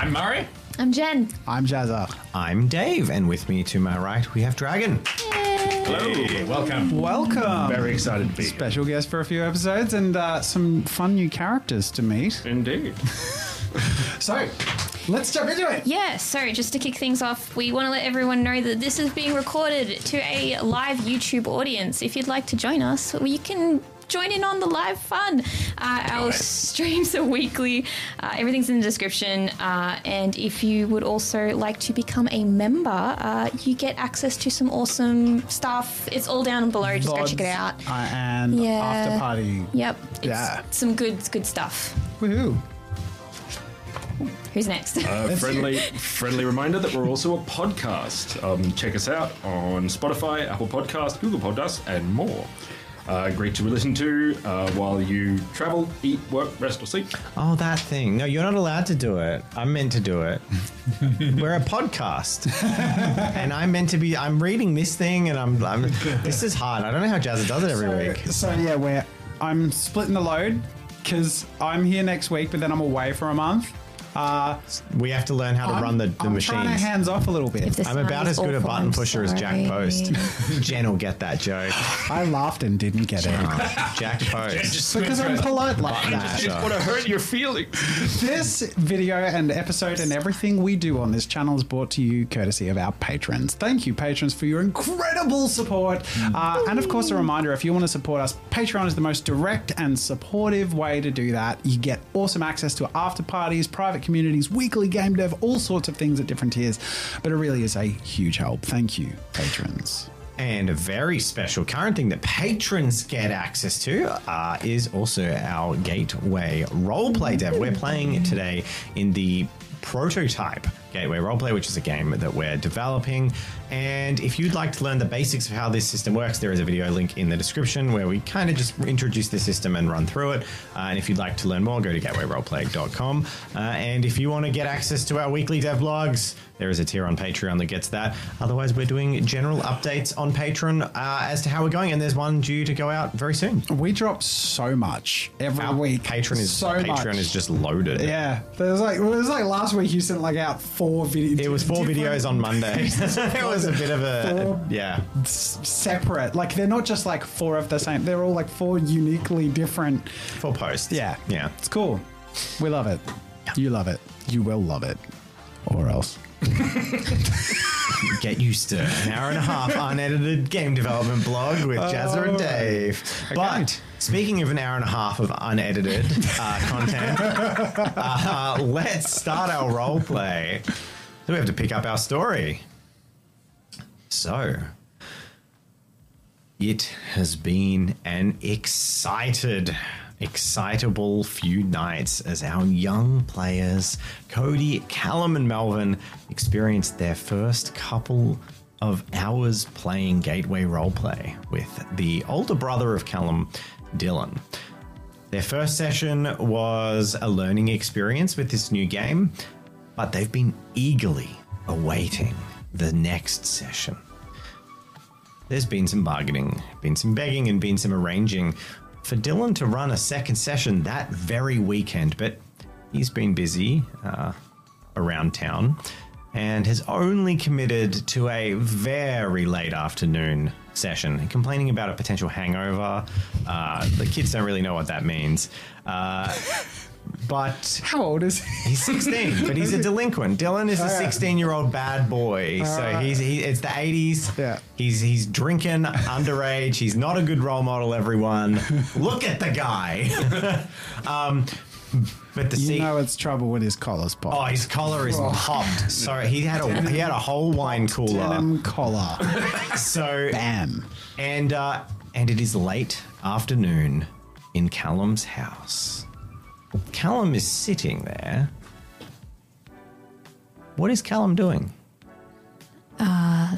I'm Murray. I'm Jen. I'm Jazza. I'm Dave, and with me to my right we have Dragon. Hello. Welcome. Welcome. Very excited to be here. Special guest for a few episodes and uh, some fun new characters to meet. Indeed. So, let's jump into it. Yeah, so just to kick things off, we want to let everyone know that this is being recorded to a live YouTube audience. If you'd like to join us, well, you can join in on the live fun. Uh, our streams are weekly, uh, everything's in the description. Uh, and if you would also like to become a member, uh, you get access to some awesome stuff. It's all down below, just go check it out. Uh, and Yeah. after party. Yep, it's Yeah. some good, good stuff. Woohoo. Who's next? A friendly, friendly reminder that we're also a podcast. Um, check us out on Spotify, Apple Podcast, Google Podcasts, and more. Uh, great to listen to uh, while you travel, eat, work, rest, or sleep. Oh, that thing. No, you're not allowed to do it. I'm meant to do it. We're a podcast, and I'm meant to be. I'm reading this thing, and I'm. I'm this is hard. I don't know how Jazza does it every week. So, yeah, we're, I'm splitting the load because I'm here next week, but then I'm away for a month. Uh, We have to learn how to I'm, run the, the I'm machines. trying to hands off a little bit. I'm about as good a button I'm pusher as Jack. Post. Jen will get that joke. I laughed and didn't get it. Jack Post. because I'm polite like Button that. pusher. want to hurt your feelings. This video and episode and everything we do on this channel is brought to you courtesy of our patrons. Thank you, patrons, for your incredible support. Uh, and of course, a reminder if you want to support us, Patreon is the most direct and supportive way to do that. You get awesome access to after parties, private communities, weekly game dev, all sorts of things at different tiers. But it really is a huge help. Thank you, patrons. And a very special current thing that patrons get access to uh, is also our Gateway roleplay dev. We're playing today in the prototype Gateway Roleplay, which is a game that we're developing. And if you'd like to learn the basics of how this system works, there is a video link in the description where we kind of just introduce the system and run through it. Uh, and if you'd like to learn more, go to gatewayroleplay.com. Uh, and if you want to get access to our weekly dev blogs, there is a tier on Patreon that gets that. Otherwise, we're doing general updates on Patreon uh, as to how we're going, and there's one due to go out very soon. We drop so much every Our week. Patreon is so Patreon much. is just loaded. Yeah, there's like it was like last week you sent like out four videos. It was four videos on Monday. it was a bit of a yeah. separate. Like they're not just like four of the same. They're all like four uniquely different. Four posts. Yeah, yeah. It's cool. We love it. You love it. You will love it, or else. Get used to an hour and a half unedited game development blog with Jazza and Dave. But speaking of an hour and a half of unedited uh, content, uh, let's start our role play. Then we have to pick up our story. So, it has been an excited, excitable few nights as our young players, Cody, Callum, and Melvin, experienced their first couple of hours playing Gateway Roleplay with the older brother of Callum, Dylan. Their first session was a learning experience with this new game, but they've been eagerly awaiting the next session. There's been some bargaining, been some begging, and been some arranging for Dylan to run a second session that very weekend, but he's been busy uh, around town and has only committed to a very late afternoon session, complaining about a potential hangover. Uh, the kids don't really know what that means. Uh, but How old is he? He's 16, but he's a delinquent. Dylan is a Oh, 16 year old bad boy. so he's he, it's the 80s. Yeah. He's he's drinking underage. He's not a good role model. Everyone, look at the guy. um, but the You see, know it's trouble when his collar's popped. oh, his collar is popped. So he had a he had a whole wine cooler. Denim collar. So Bam. and uh, and it is late afternoon in Callum's house. Callum is sitting there. What is Callum doing?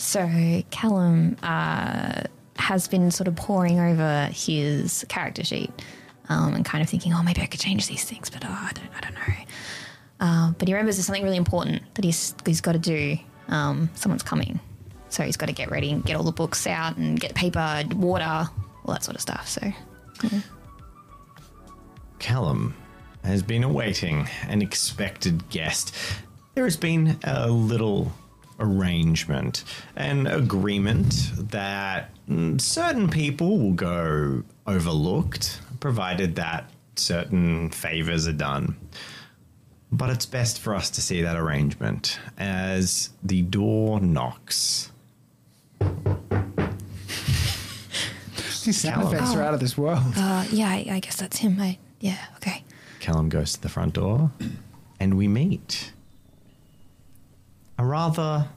So Callum uh, has been sort of poring over his character sheet um, and kind of thinking, oh, maybe I could change these things, but oh, I don't, I don't know. Uh, but he remembers there's something really important that he's he's got to do. Um, someone's coming, so he's got to get ready and get all the books out and get paper, water, all that sort of stuff. So Callum has been awaiting an expected guest. There has been a little arrangement, an agreement that certain people will go overlooked, provided that certain favors are done. But it's best for us to see that arrangement as the door knocks. These sound Callum. effects are out of this world. uh, yeah, I, I guess that's him. I, yeah, okay. Callum goes to the front door, and we meet. A rather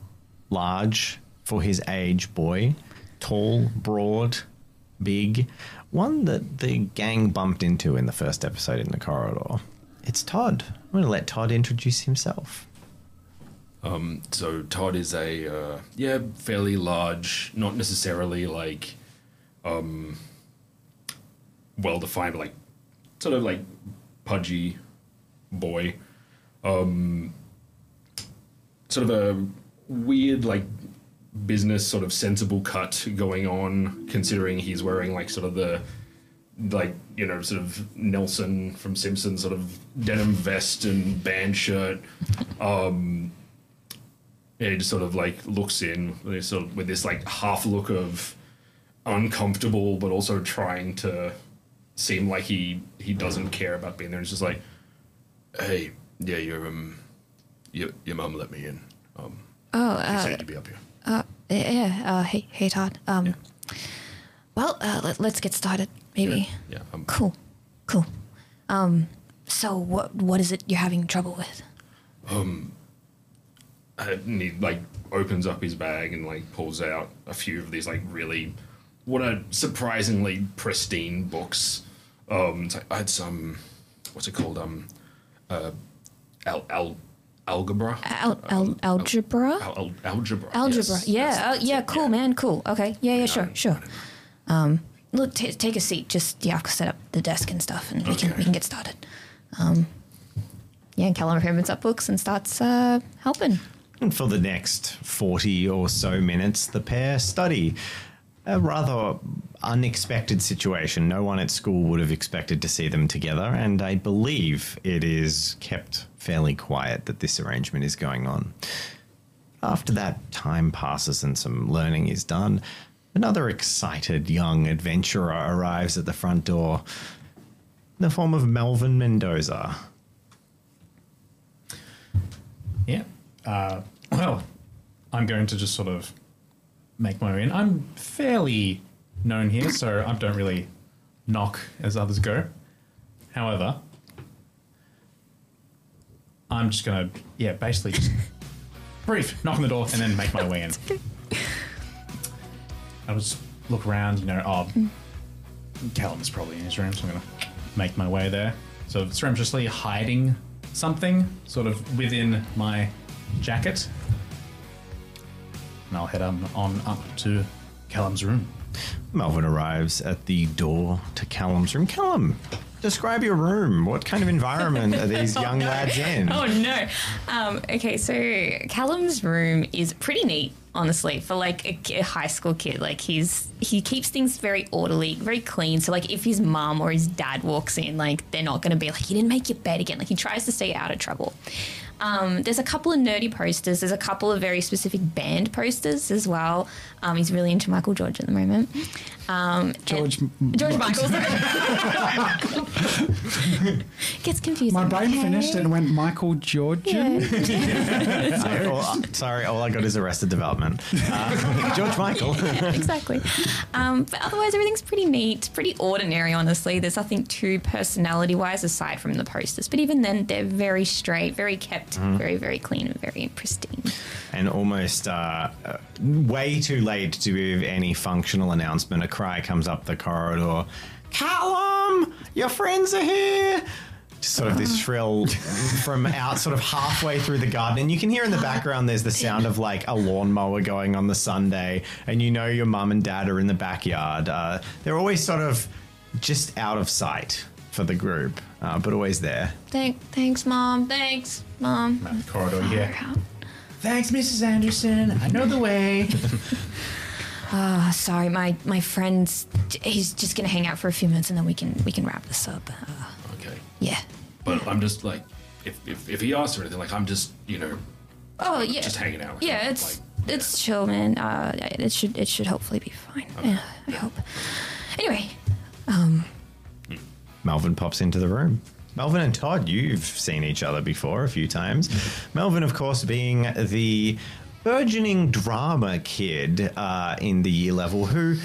large for his age boy, tall, broad, big, one that the gang bumped into in the first episode in the corridor. It's Todd. I'm going to let Todd introduce himself. So Todd is a uh, yeah fairly large, not necessarily like um, well defined, but like sort of like pudgy boy. Um, sort of a weird like business sort of sensible cut going on, considering he's wearing like sort of the like you know sort of Nelson from Simpsons sort of denim vest and band shirt. Yeah, he just sort of like looks in with this sort of, with this like half look of uncomfortable, but also trying to seem like he he doesn't care about being there. He's just like, hey, yeah, your um, your your mum let me in. Um, Oh, she uh, said to be up here. Uh, yeah. Uh, hey, hey, Todd. Um, well, uh, let, let's get started. Maybe. Yeah, um, Cool, cool. Um, so what what is it you're having trouble with? Um, and he like opens up his bag and like pulls out a few of these like really what are surprisingly pristine books. Um, it's like, I had some, what's it called? Um, uh, al, al, algebra. Al- al- algebra. Al, al, algebra. Algebra. yes. yeah. That's- uh, yeah. it, Cool, man. Cool. Okay. Yeah. Yeah. Sure. Sure. Um, look, t- take a seat. Just yeah, I'll set up the desk and stuff, and we can we can get started. Um, yeah. And Callum opens up books and starts uh, helping. And for the next 40 or so minutes, the pair study. A rather unexpected situation. No one at school would have expected to see them together, and I believe it is kept fairly quiet that this arrangement is going on. After that time passes and some learning is done, another excited young adventurer arrives at the front door in the form of Melvin Mendoza. Yeah. Uh, well, I'm going to just sort of make my way in. I'm fairly known here, so I don't really knock as others go. However, I'm just to, yeah, basically just brief, knock on the door, and then make my way in. I'll just look around, you know, oh, Callum's probably in his room, so I'm to make my way there. So surreptitiously hiding something sort of within my jacket. And I'll head um, on up to Callum's room. Melvin arrives at the door to Callum's room. Callum, describe your room. What kind of environment are these young lads in? Oh no. Um, okay, so Callum's room is pretty neat, honestly, for like a, a high school kid. Like he's he keeps things very orderly, very clean. So like if his mom or his dad walks in, like they're not going to be like, "You didn't make your bed again." Like he tries to stay out of trouble. Um, there's a couple of nerdy posters. There's a couple of very specific band posters as well. Um, he's really into Michael George at the moment. Um, George. and- George Michael. Gets confusing. My brain okay? finished and went Michael Georgian. Yeah. Sorry, all, sorry, all I got is Arrested Development. Uh, George Michael. exactly. Um, but otherwise, everything's pretty neat, pretty ordinary, honestly. There's nothing too personality wise aside from the posters. But even then, they're very straight, very kept, very, very clean, and very pristine. And almost uh, uh, way too late to give any functional announcement. A cry comes up the corridor Callum, your friends are here. Just sort of this shrill from out, sort of halfway through the garden. And you can hear in the background there's the sound of like a lawnmower going on the Sunday. And you know your mum and dad are in the backyard. Uh, they're always sort of just out of sight for the group, uh, but always there. Thank, thanks, mom. Thanks, mom. Corridor here. Far out. Thanks, Mrs. Anderson. I know the way. Uh, sorry, my my friend's he's just gonna hang out for a few minutes and then we can we can wrap this up. Uh, Okay. yeah. But I'm just like, if, if, if he asks or anything, like, I'm just, you know, Oh yeah. just hanging out. Like, Yeah, I'm, it's like, it's chill, man. Uh, it should it should hopefully be fine. Yeah, I hope. Anyway, um Melvin pops into the room. Melvin and Todd, you've seen each other before a few times. Melvin, of course, being the burgeoning drama kid uh, in the year level who.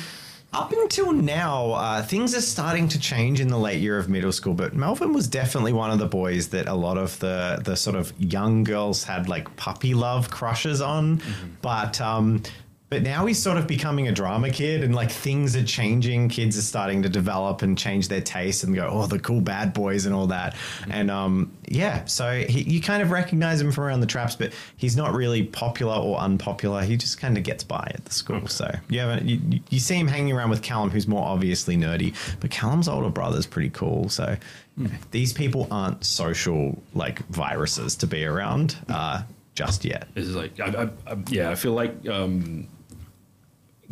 Up until now, uh, things are starting to change in the late year of middle school, but Melvin was definitely one of the boys that a lot of the the sort of young girls had like puppy love crushes on. But um, but now he's sort of becoming a drama kid, and like things are changing. Kids are starting to develop and change their tastes and go, oh, the cool bad boys and all that. And um, yeah, so he, you kind of recognize him from around the traps, but he's not really popular or unpopular. He just kind of gets by at the school. So you haven't you, you- see him hanging around with Callum, who's more obviously nerdy, but Callum's older brother's pretty cool. So know, these people aren't social like viruses to be around uh, just yet. This is like, I, I, I, yeah, I feel like um,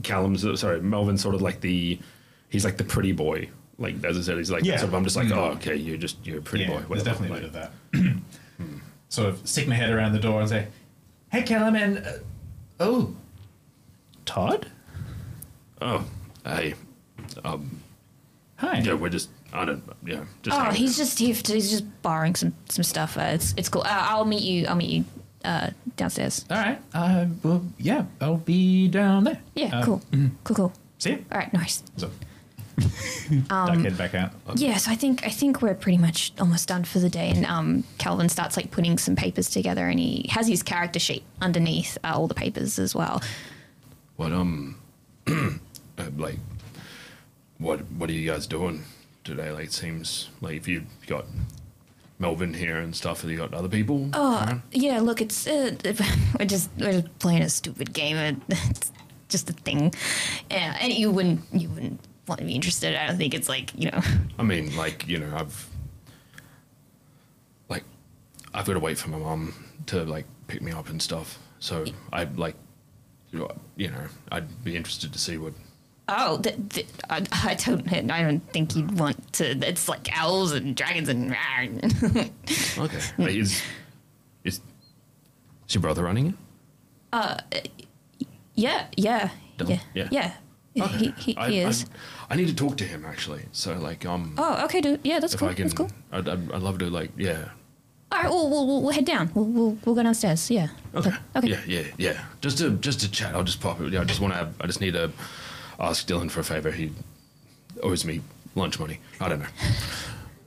Callum's, sorry, Melvin's sort of like the, he's like the pretty boy. Like, as I said, he's like, Yeah. sort of, I'm just like, oh, okay, you're just, you're a pretty yeah, boy. there's whatever. definitely a bit of that. sort of stick my head around the door and say, "Hey, Callum, and uh, oh, Todd, Oh, hey, um, hi." yeah, we're just, I don't, yeah, just. oh, he's out. just here. To, he's just borrowing some some stuff. Uh, it's it's cool. Uh, I'll meet you. I'll meet you uh, downstairs. All right. Uh, well, yeah, I'll be down there. Yeah, Uh, cool, cool, cool. See you. All right, nice. So, duck head back out. Yeah, so I think I think we're pretty much almost done for the day. And um, Callum starts like putting some papers together, and he has his character sheet underneath uh, all the papers as well. What, um, uh, like, what, what are you guys doing today? Like, it seems like if you got Melvin here and stuff, have you got other people? Oh, yeah. Look, it's uh, we're just we're just playing a stupid game. It's just a thing, yeah. And you wouldn't you wouldn't want to be interested. I don't think it's like you know. I mean, like you know, I've like I've got to wait for my mom to like pick me up and stuff. So I'd like, you know, I'd be interested to see what. Oh, th- th- I, I don't. I don't think you'd want to. It's like owls and dragons and. Okay, is is is your brother running it? yeah, yeah, Don't- yeah, yeah. yeah. Okay. He, he, I, he I- is. I, need to talk to him actually. So like, um, oh, okay, dude. Yeah, that's cool. Can, That's cool. I'd, I'd, I'd love to like, yeah. All right, we'll, we'll, we'll, head down. We'll, we'll, we'll go downstairs. Yeah. Okay. Okay. Yeah, yeah, yeah. Just to just to chat. I'll just pop it. Yeah, I just want to. have I just need to ask Dylan for a favor. He owes me lunch money. I don't know.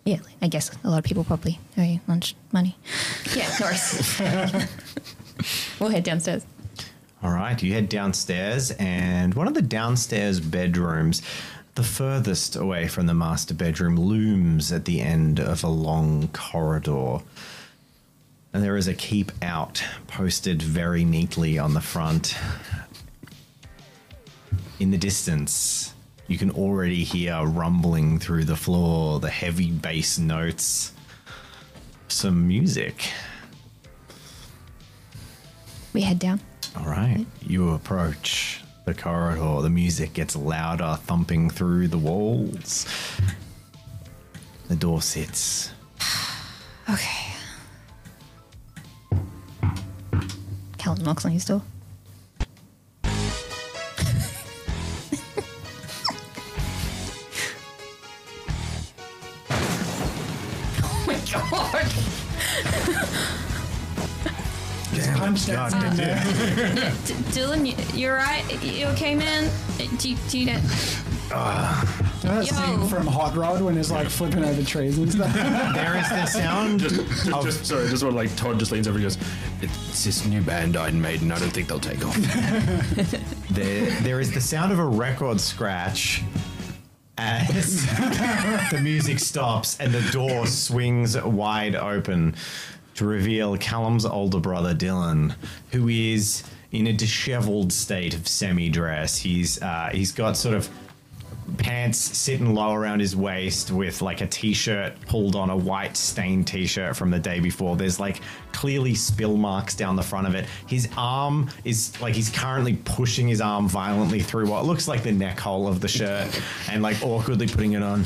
Yeah, I guess a lot of people probably owe you lunch money. Yeah, Norris. we'll head downstairs. All right, you head downstairs, and one of the downstairs bedrooms, the furthest away from the master bedroom, looms at the end of a long corridor. And there is a keep out posted very neatly on the front. In the distance, you can already hear rumbling through the floor, the heavy bass notes, some music. We head down. All right. You approach the corridor. The music gets louder, thumping through the walls. The door sits. Okay. Callum knocks on his door. Punched God it in there. D- Dylan, you're right. You okay, man? Do you, do you know? Ah. That scene from Hot Rod when he's like flipping over trees and stuff. There is the sound. Just, just, sorry, just want like Todd just leans over and goes, "It's this new band Iron Maiden. I don't think they'll take off." There, there is the sound of a record scratch as the music stops and the door swings wide open to reveal Callum's older brother Dylan, who is in a disheveled state of semi-dress. He's uh, he's got sort of pants sitting low around his waist with like a t-shirt pulled on a white stained t-shirt from the day before there's like clearly spill marks down the front of it his arm is like he's currently pushing his arm violently through what looks like the neck hole of the shirt and like awkwardly putting it on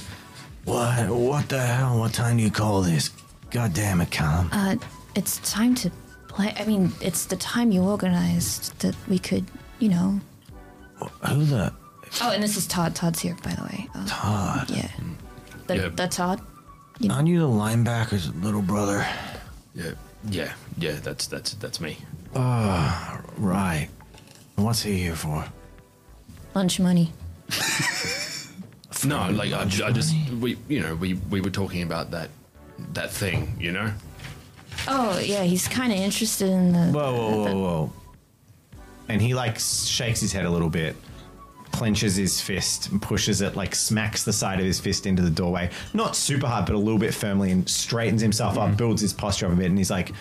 What? What the hell? What time do you call this? God damn it, Callum. Uh, it's time to play. I mean, it's the time you organized that we could, you know. Who the? Oh, and this is Todd. Todd's here, by the way. Uh, Todd. yeah. The, Yeah. the Todd. Aren't you the linebacker's little brother? yeah, yeah, yeah. That's that's that's me. Right. What's he here for? Lunch money. No, like I, I just we you know we we were talking about that that thing, you know. Oh, yeah, he's kind of interested in the. whoa whoa whoa whoa and he like shakes his head a little bit clenches his fist and pushes it like smacks the side of his fist into the doorway not super hard but a little bit firmly and straightens himself up mm. builds his posture up a bit and he's like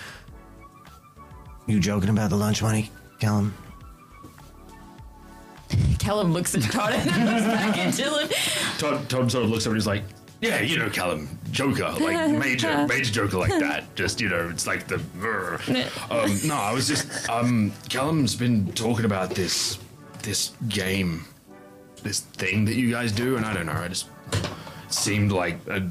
You joking about the lunch money, Callum? Callum looks at Todd and then looks back at Dylan. Todd Todd sort of looks over and he's like, yeah, you know, Callum, Joker, like major major Joker like that. Just you know, it's like the. Um, no, I was just um, Callum's been talking about this this game, this thing that you guys do, and I don't know, I just seemed like a,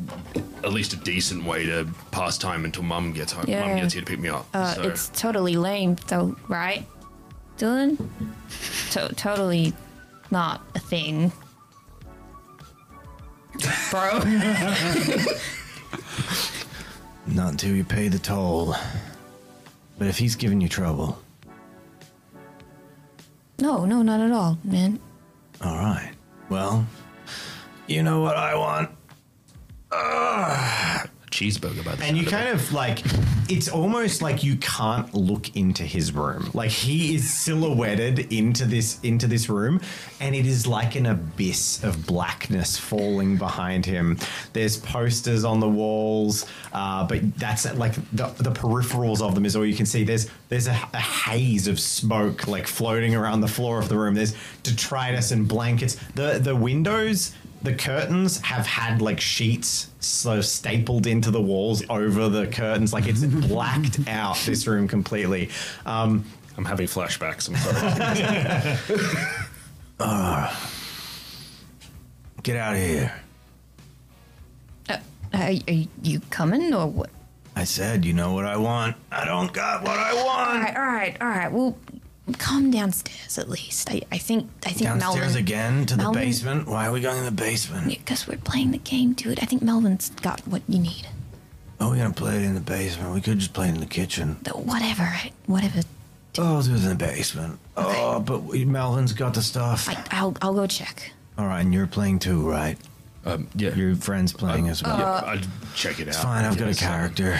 at least a decent way to pass time until Mum gets home. Mum gets here to pick me up. Uh, so. It's totally lame, though, right? Dylan? To- totally not a thing. Bro. Not until you pay the toll. But if he's giving you trouble, no, no, not at all, man. all right. Well, you know what I want? Cheeseburger by the and you kind of like it's almost like you can't look into his room. Like he is silhouetted into this into this room and it is like an abyss of blackness falling behind him. There's posters on the walls uh, but that's like the, the peripherals of them is all you can see. There's there's a, a haze of smoke like floating around the floor of the room. There's detritus and blankets. The the windows the curtains have had like sheets so stapled into the walls over the curtains like it's blacked out this room completely um, I'm having flashbacks. I'm sorry. Get out of here. Uh, are, are you coming or what? I said, you know what I want. I don't got what I want. All right, all right, all right. Well, come downstairs at least. I, I think I think Downstairs Melvin, again to the basement. Why are we going to the basement? Because we're playing the game, dude. I think Melvin's got what you need. Oh, we're gonna play it in the basement. We could just play it in the kitchen. The- Whatever, whatever. Oh, let's do it in the basement. Oh, but we, Melvin's got the stuff. I, I'll I'll go check. All right, and you're playing too, right? um, yeah, Your friend's playing as well. yeah, I'd check it out. it's fine. I've got a character.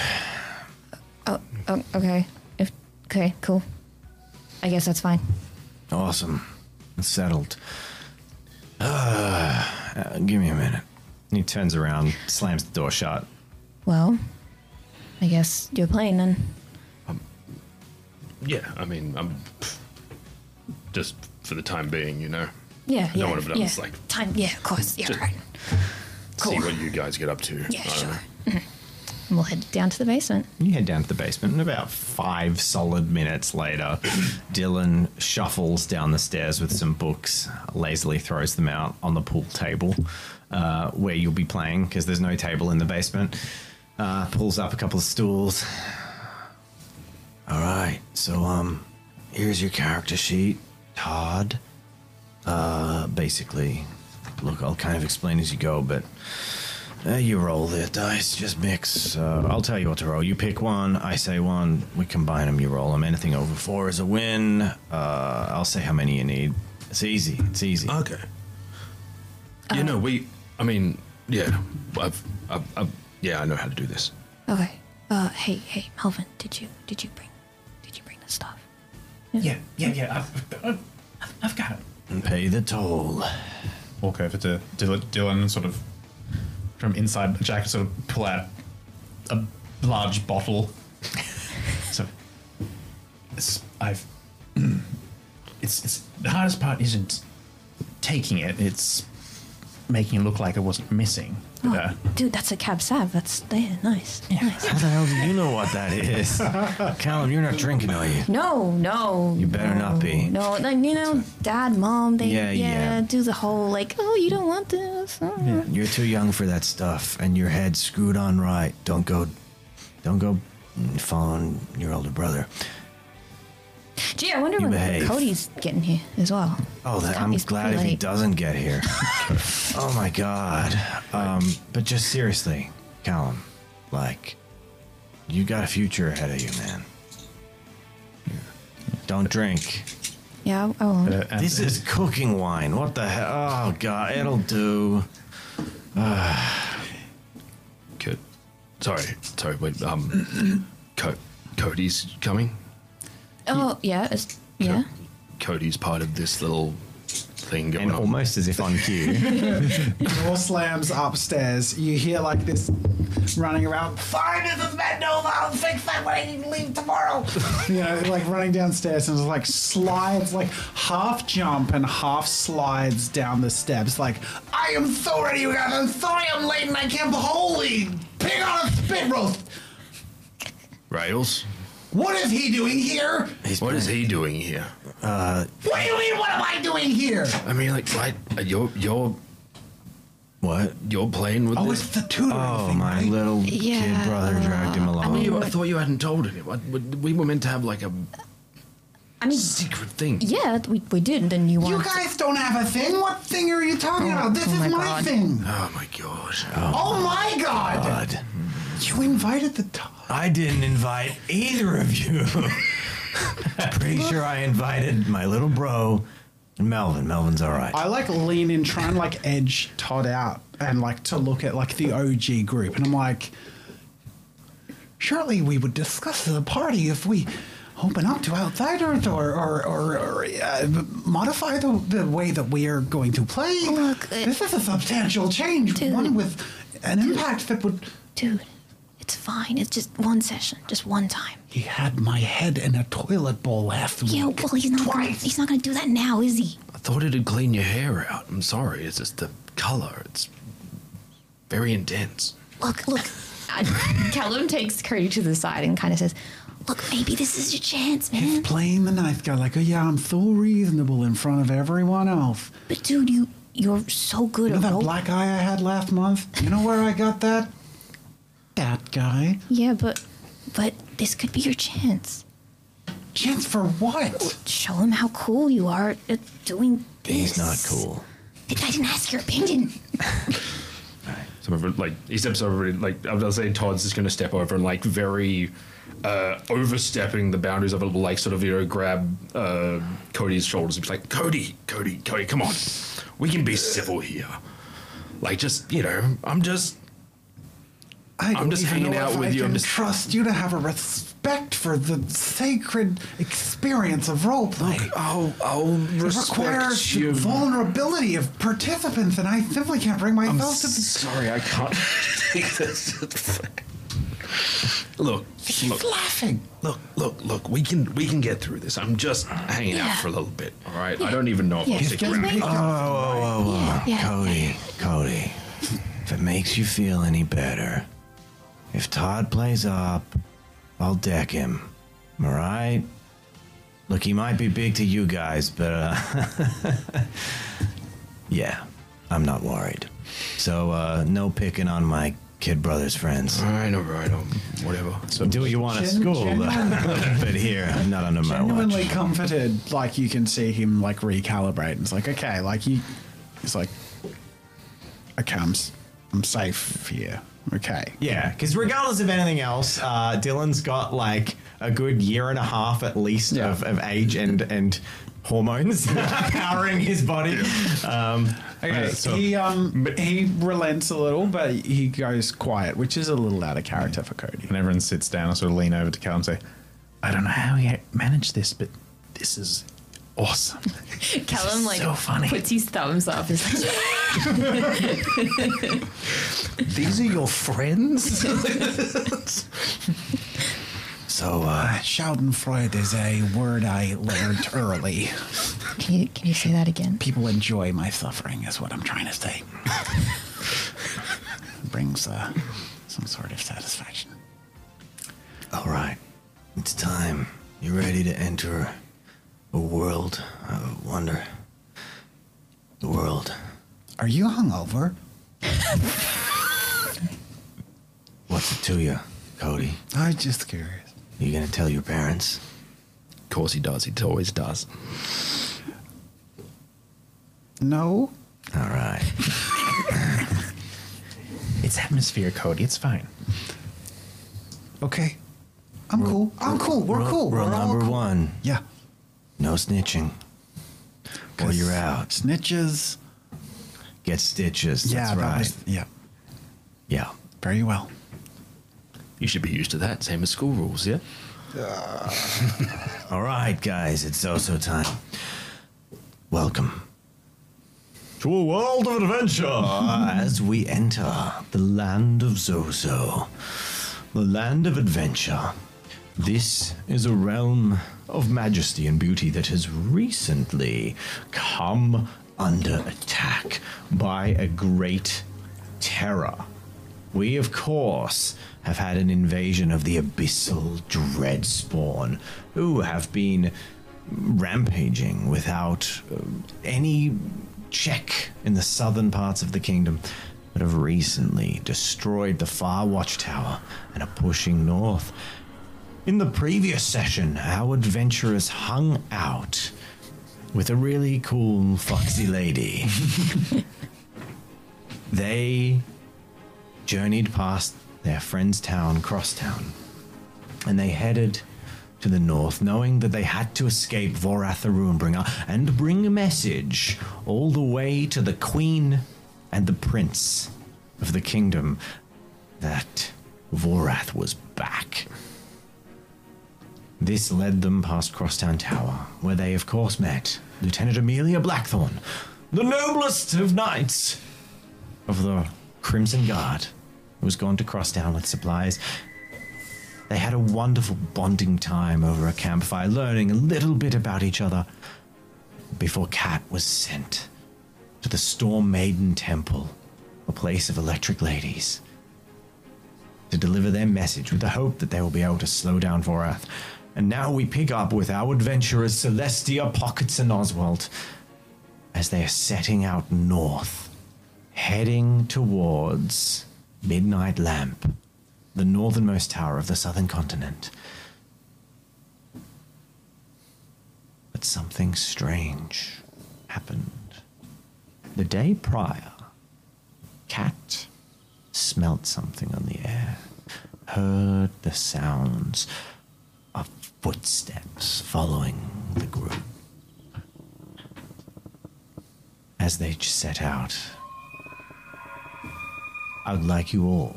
Oh, oh, okay. If okay, cool. I guess that's fine. Awesome. It's settled. Uh, uh, give me a minute. he turns around slams the door shut Well, I guess you're playing then. Yeah, I mean, I'm just for the time being, you know. Yeah, I yeah. don't want to, but I'm yeah. just like time. Yeah, of course. Yeah, Just- right. see what you guys get up to. Yeah, I don't sure. know. And we'll head down to the basement. You head down to the basement, and about five solid minutes later, Dylan shuffles down the stairs with some books, lazily throws them out on the pool table uh, where you'll be playing because there's no table in the basement. Uh, pulls up a couple of stools. All right. So, um, here's your character sheet, Todd. Uh, basically, look, I'll kind of explain as you go, but Uh, you roll the dice. Just mix. Uh, I'll tell you what to roll. You pick one. I say one. We combine them. You roll them. Anything over four is a win. Uh, I'll say how many you need. It's easy. It's easy. Okay. you know, we. I mean, yeah. I've, I've, I've. Yeah, I know how to do this. Okay. Uh, hey, hey, Melvin, did you did you bring did you bring the stuff? Yeah, yeah, yeah. I've, I've, I've got it. Pay the toll. Walk over to Dylan, Dylan and sort of from inside the jacket, sort of pull out a large bottle. so it's, I've. It's, it's the hardest part isn't taking it; it's making it look like it wasn't missing. Uh, Oh, dude, that's a cab sav. That's yeah, nice. Nice. How the hell do you know what that is? Callum, you're not drinking, are you? No, no. You better no, not be. No, like you know, dad, mom, they Yeah, yeah, yeah. do the whole like, oh, you don't want this. oh. You're too young for that stuff, and your head's screwed on right. Don't go, don't go following your older brother. Gee, I wonder You when behave. Cody's getting here as well. Oh, that, I'm glad if he doesn't get here. oh my god. Um, but just seriously, Callum, like, you got a future ahead of you, man. Don't drink. Yeah, I won't. uh, This is cooking wine. What the hell? Oh god, it'll do. Co- sorry, sorry. Wait. Um, Co- Cody's coming. Oh yeah, it's, yeah. Cody's part of this little thing going And on. almost as if on cue. Door slams upstairs. You hear like this running around. Fine, this is Matt Nova. I'll fix that when I leave tomorrow. you know, like running downstairs and like slides, like half jump and half slides down the steps. Like, I am so ready, you guys. I'm sorry I'm late and I can't. Holy pig on a spit roast. Rails. What is he doing here? What is he doing here? What do you mean? What am I doing here? I mean, like, right? uh, You're you're what? you're playing with Oh, this. it's the tutoring Oh, thing, my right? little Yeah, kid brother dragged him uh, along. I mean- You, I thought you hadn't told him. I- We were meant to have like a I mean, secret thing. yeah, we, we did, and then you You guys don't have a thing. What thing are you talking Oh, about? This oh is my my, God. thing. Oh my gosh. Oh, my god. God. You invited the Todd. I didn't invite either of you. Pretty sure I invited my little bro Melvin. Melvin's all right. I like lean in, try and like edge Todd out and like to look at like the OG group. And I'm like, surely we would discuss the party if we open up to outsiders or, or, or, or uh, modify the, the way that we are going to play. Look, uh, this is a substantial change, Dude. one with an impact that would. Dude, it's fine. It's just one session, just one time. He had my head in a toilet bowl last week. Yeah, well, he's not. Gonna, he's not gonna do that now, is he? I thought it'd clean your hair out. I'm sorry. It's just the color. It's very intense. Look, look. I, Callum takes Cody to the side and kind of says, "Look, maybe this is your chance, man." He's playing the nice guy, like, oh yeah, I'm so reasonable in front of everyone else. But dude, you you're so good You know at that role. black eye I had last month? You know where I got that? That guy. Yeah, but but this could be your chance. Chance for what? Show him how cool you are at doing this. He's not cool. I didn't ask your opinion. Some of it, like he steps over, it, like I was saying, Todd's just going to step over and like very uh, overstepping the boundaries of it, like sort of you know grab uh, Cody's shoulders and be like, Cody, Cody, Cody, come on, we can be civil here. Like just you know, I'm just I don't just hanging out with I you, I'm can just- trust you to have a respect for the sacred experience of roleplay. I'll I'll It requires the vulnerability of participants, and I simply can't bring I'm myself to. sorry, I can't take this. look, He's look, laughing. look, look, look. We can we can get through this. I'm just hanging out for a little bit. All right. I don't even know if Yeah. I'm He's stick getting around. picked Oh, up. whoa, whoa, whoa. Yeah, yeah. Cody, Cody. If it makes you feel any better, if Todd plays up, I'll deck him. All right? Look, he might be big to you guys, but uh, yeah, I'm not worried. So uh, no picking on my kid brother's friends. All right, all right, um, whatever. So Do what you want at Gen- school, but here, I'm not under my watch. genuinely watch. comforted. Like you can see him like recalibrate. It's like okay, like you. It's like, okay, I'm, I'm safe here. Okay. Yeah, because regardless of anything else, uh, Dylan's got like a good year and a half at least Yeah. of, of age and and hormones powering his body. Um, Okay. Right, so- he um he relents a little, but he goes quiet, which is a little out of character for Cody. And everyone sits down, I sort of lean over to Cal and say, I don't know how he managed this, but this is awesome. Callum like so funny. puts his thumbs up. He's like, These are your friends? so, uh, Schadenfreude is a word I learned early. can you can you say that again? People enjoy my suffering, is what I'm trying to say. Brings uh, some sort of satisfaction. all right. It's time. You ready to enter a world of wonder? The world. Are you hungover? What's it to you, Cody? I'm just curious. You gonna tell your parents? Of course he does. He always does. No. All right. It's atmosphere, Cody. It's fine. Okay. I'm cool. I'm cool. We're Rule- cool. Rule We're all number cool. one: Yeah. No snitching. Or you're out. Snitches. Get stitches. yeah, That's that right. was- yeah. Yeah. Very well. You should be used to that. Same as school rules, yeah? Ah. All right, guys, it's also time. Welcome to a world of adventure as we enter the land of Zozo, the land of adventure. This is a realm of majesty and beauty that has recently come under attack by a great terror. We, of course, have had an invasion of the abyssal dreadspawn, who have been rampaging without uh, any check in the southern parts of the kingdom, but have recently destroyed the Far Watchtower and are pushing north. In the previous session, our adventurers hung out with a really cool foxy lady. they journeyed past their friend's town, Crosstown, and they headed to the north, knowing that they had to escape Vorath the Runebringer and bring a message all the way to the Queen and the Prince of the kingdom that Vorath was back. This led them past Crosstown Tower, where they, of course, met Lieutenant Amelia Blackthorn, the noblest of knights of the Crimson Guard, who was gone to Crosstown with supplies. They had a wonderful bonding time over a campfire, learning a little bit about each other before Kat was sent to the Storm Maiden Temple, a place of electric ladies, to deliver their message with the hope that they will be able to slow down Vorath. And now we pick up with our adventurers Celestia, Pockets, and Oswald as they are setting out north, heading towards Midnight Lamp, the northernmost tower of the southern continent. But something strange happened. The day prior, Cat smelt something on the air, heard the sounds footsteps following the group. As they set out, I would like you all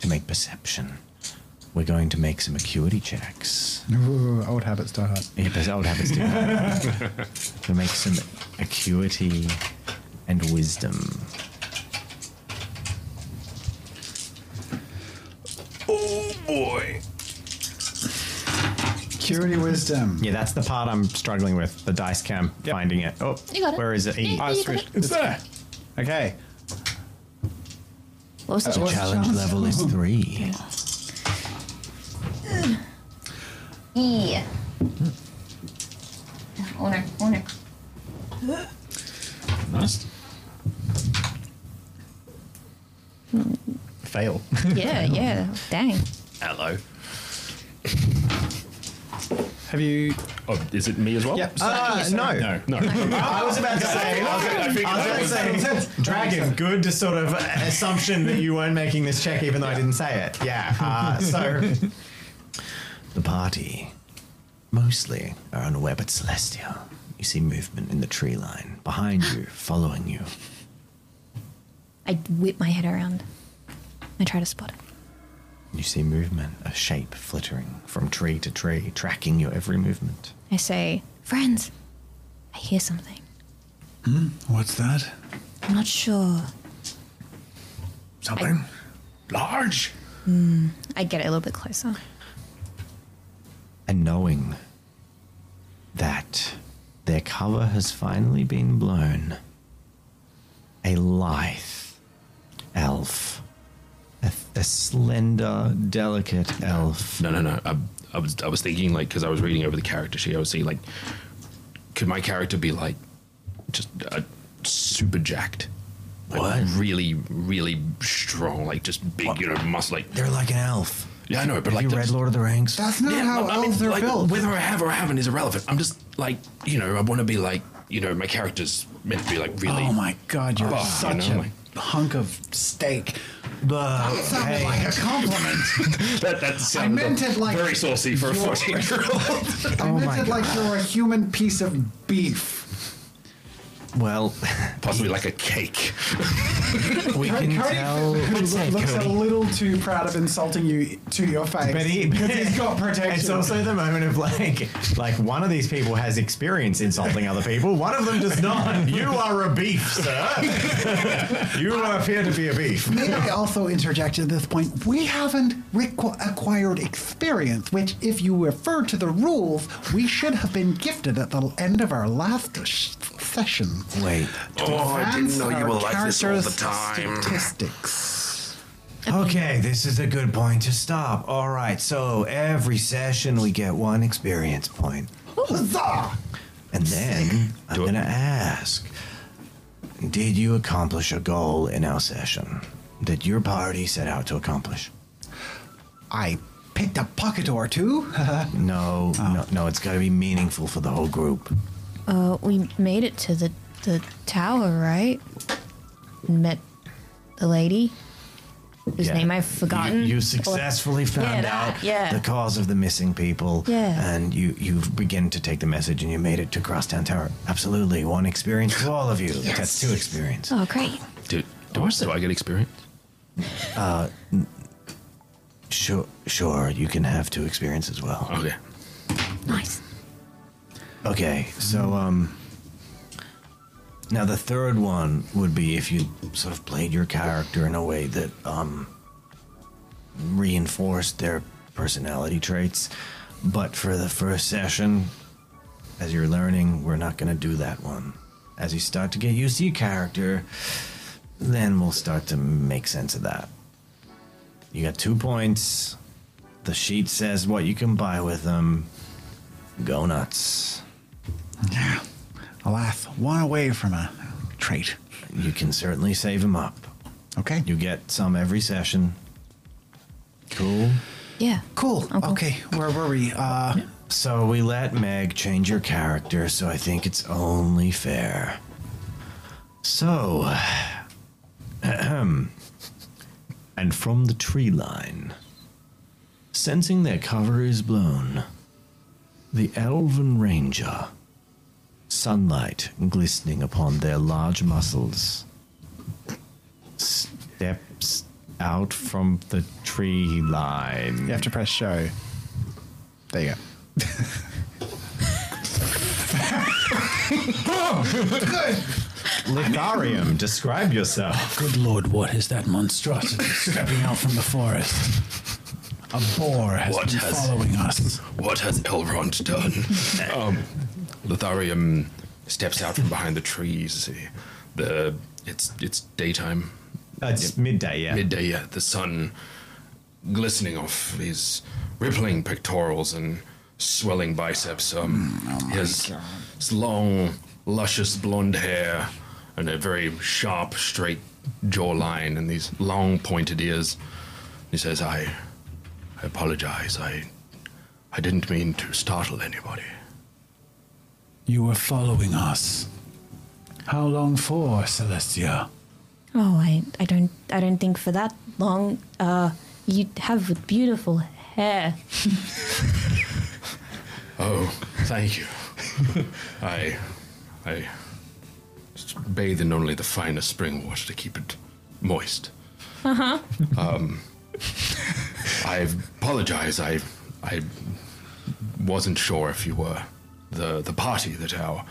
to make perception. We're going to make some acuity checks. Ooh, old habits die hard. Yeah, but old habits do that. to make some acuity and wisdom. Oh boy. Purity wisdom. Yeah, that's the part I'm struggling with. The dice cam finding it. Oh, You got it. where is it? E. Yeah, I switched. it. It's there. Okay. What was the what- Challenge level is three. Yeah. Owner, owner. Nice. Hmm. Fail. Yeah, yeah. Dang. Hello. Have you Oh, is it me as well? Yep. Uh, no. No. No. I was about to say, I was, I was about to say, Dragon, good to sort of assumption that you weren't making this check even though I didn't say it. Yeah. Uh, so, the party mostly are on a web at Celestia. You see movement in the tree line behind you, following you. I whip my head around. I try to spot it. You see movement, a shape flittering from tree to tree, tracking your every movement. I say, friends, I hear something. Hmm? What's that? I'm not sure. Something large. Hmm. I get a little bit closer. and knowing that their cover has finally been blown, a lithe elf, a, a slender, delicate elf. No, no, no. I, I was I was thinking like because I was reading over the character sheet. I was thinking like, could my character be like just uh, super jacked? Like, What? Really, really strong, like just big, you know, muscle. Like They're like an elf. yeah, I know, but Have like you read that's- Lord of the Rings? That's not Yeah, how I mean, elves are like, built. Whether I have or I haven't is irrelevant. I'm just like, you know, I want to be like, you know, my character's meant to be like really. Oh my god, you're Oh, such you know, a like- hunk of steak. But Sounded like a compliment. that, that I meant it like very saucy for a 14 year old. I Oh meant my it like you're a human piece of beef. Well, Possibly like a cake. we can tell. who Let's say looks a Cody. little too proud of insulting you to your face. But he, because he's got protection. It's also the moment of like, like one of these people has experience insulting other people. One of them does not. You are a beef, sir. you appear to be a beef. May I also interject at this point? We haven't requ- acquired experience, which, if you refer to the rules, we should have been gifted at the end of our last sh- session. Wait. Oh, I didn't know you were like this all the time. Statistics. Okay, this is a good point to stop. All right, so every session we get one experience point. Huzzah! And then I'm going to ask Did you accomplish a goal in our session that your party set out to accomplish? I picked a pocket or two. No, no, no, it's got to be meaningful for the whole group. Uh, we made it to the the tower, right? Met the lady whose Yeah. name I've forgotten. You, you successfully found that, out yeah. the cause of the missing people. Yeah. And you, you begin to take the message and you made it to Crosstown Tower. Absolutely. One experience to all of you. That's two experience. Oh, great! Do, do, I, do I get experience? Sure, sure, you can have two experience as well. Okay. Nice. Okay, so um now the third one would be if you sort of played your character in a way that um reinforced their personality traits. But for the first session, as you're learning, we're not going to do that one. As you start to get used to your character, then we'll start to make sense of that. You got two points. The sheet says what you can buy with them. Go nuts. yeah. Alas, one away from a trait. You can certainly save them up. Okay. You get some every session. Cool. Yeah. cool. Uncle. Okay, where were we? Uh, So we let Meg change your character, so I think it's only fair. So, ahem. and from the tree line, sensing their cover is blown, the elven ranger, sunlight glistening upon their large muscles, steps out from the tree line. you have to press show. There you go. Lotharium, describe yourself. Good lord, what is that monstrosity stepping out from the forest? A boar has What been has- following us. What has Elrond done? um, Lotharium steps out from behind the trees. The it's it's daytime, Uh, it's midday, yeah. midday. Yeah, the sun glistening off his rippling pectorals and swelling biceps. Um, his, his long, luscious blonde hair and a very sharp, straight jawline and these long, pointed ears. He says, "I, I apologize. I, I didn't mean to startle anybody." You were following us. How long for, Celestia? Oh, I, I don't I don't think for that long. Uh, you have beautiful hair. Oh, thank you. I, I bathe in only the finest spring water to keep it moist. Uh huh. Um, I apologize. I, I wasn't sure if you were the the party that our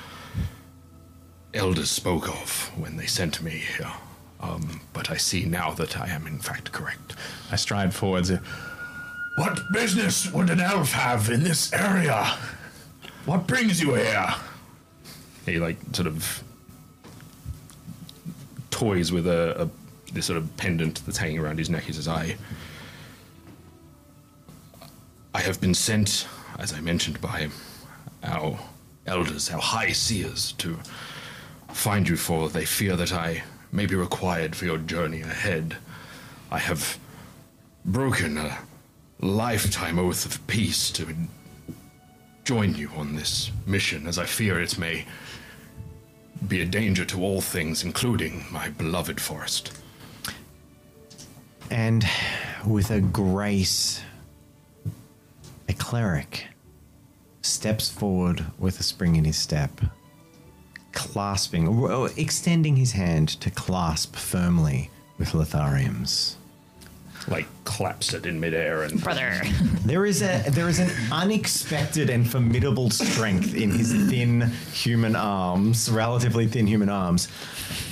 elders spoke of when they sent me here. Um, but I see now that I am in fact correct. I stride forwards. What business would an elf have in this area? What brings you here? He like sort of toys with a, a this sort of pendant that's hanging around his neck. He says, "I, I have been sent, as I mentioned, by our elders, our high seers, to find you, for they fear that I may be required for your journey ahead. I have broken a lifetime oath of peace to join you on this mission, as I fear it may." be a danger to all things, including my beloved forest. And with a grace, a cleric steps forward with a spring in his step, clasping, extending his hand to clasp firmly with Lotharium's. Like claps it in midair and Brother. There is a there is an unexpected and formidable strength in his thin human arms, relatively thin human arms.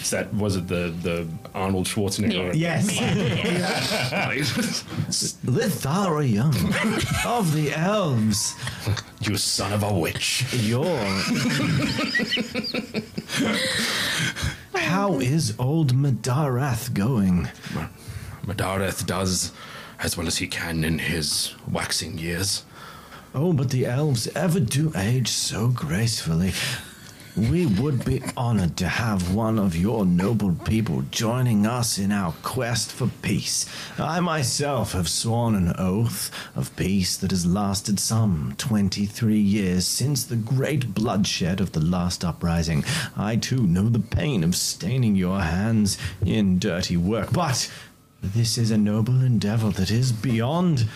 Is that was it the the Arnold Schwarzenegger? Yes. Lotharium of the elves. you son of a witch. Your. How is old Madarath going? Madareth does as well as he can in his waxing years. Oh, but the elves ever do age so gracefully. We would be honored to have one of your noble people joining us in our quest for peace. I myself have sworn an oath of peace that has lasted some 23 years since the great bloodshed of the last uprising. I too know the pain of staining your hands in dirty work, but this is a noble endeavor that is beyond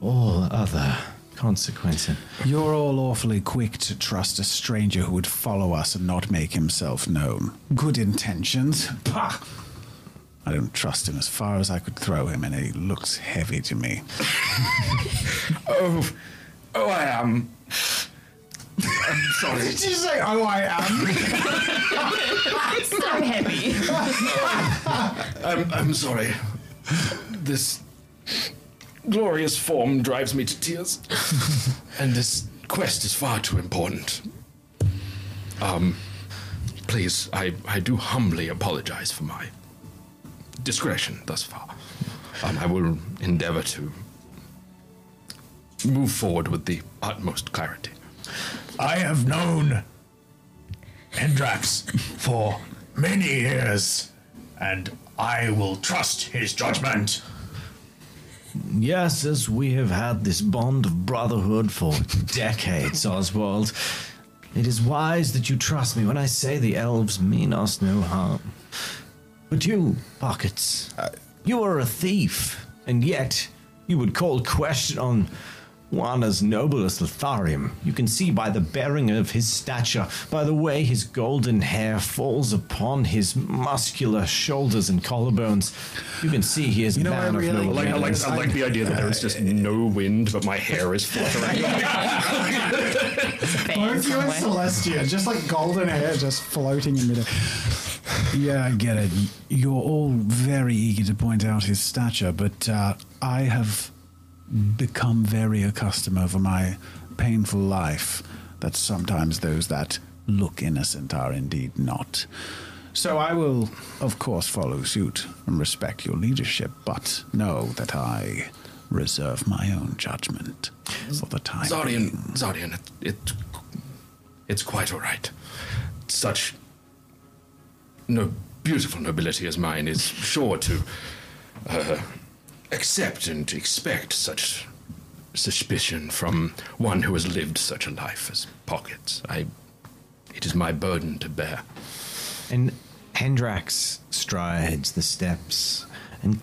all other consequences. You're all awfully quick to trust a stranger who would follow us and not make himself known. Good intentions. Pah! I don't trust him as far as I could throw him, and he looks heavy to me. Oh, oh, I am. I'm sorry. Did you say, oh, I am? so heavy. I'm, I'm sorry. This glorious form drives me to tears. and this quest is far too important. Um, please, I, I do humbly apologize for my discretion thus far. Um, I will endeavor to move forward with the utmost clarity. I have known Hendrax for many years, and I will trust his judgment. Yes, as we have had this bond of brotherhood for decades, Oswald. It is wise that you trust me when I say the elves mean us no harm. But you, Pockets, you are a thief, and yet you would call question on one as noble as Lotharium. You can see by the bearing of his stature, by the way his golden hair falls upon his muscular shoulders and collarbones. You can see he is a know, I man of really noble I like, I, like. I like the idea that there is just no wind, but my hair is fluttering. Both you and Celestia, just like golden hair just floating in midair. Yeah, I get it. You're all very eager to point out his stature, but uh, I have become very accustomed over my painful life that sometimes those that look innocent are indeed not. So I will, of course, follow suit and respect your leadership, but know that I reserve my own judgment for the time. Zardian, being. Zardian, it, it, it's quite all right. Such no beautiful nobility as mine is sure to uh, accept and expect such suspicion from one who has lived such a life as Pockets. I, it is my burden to bear. And Hendrax strides the steps and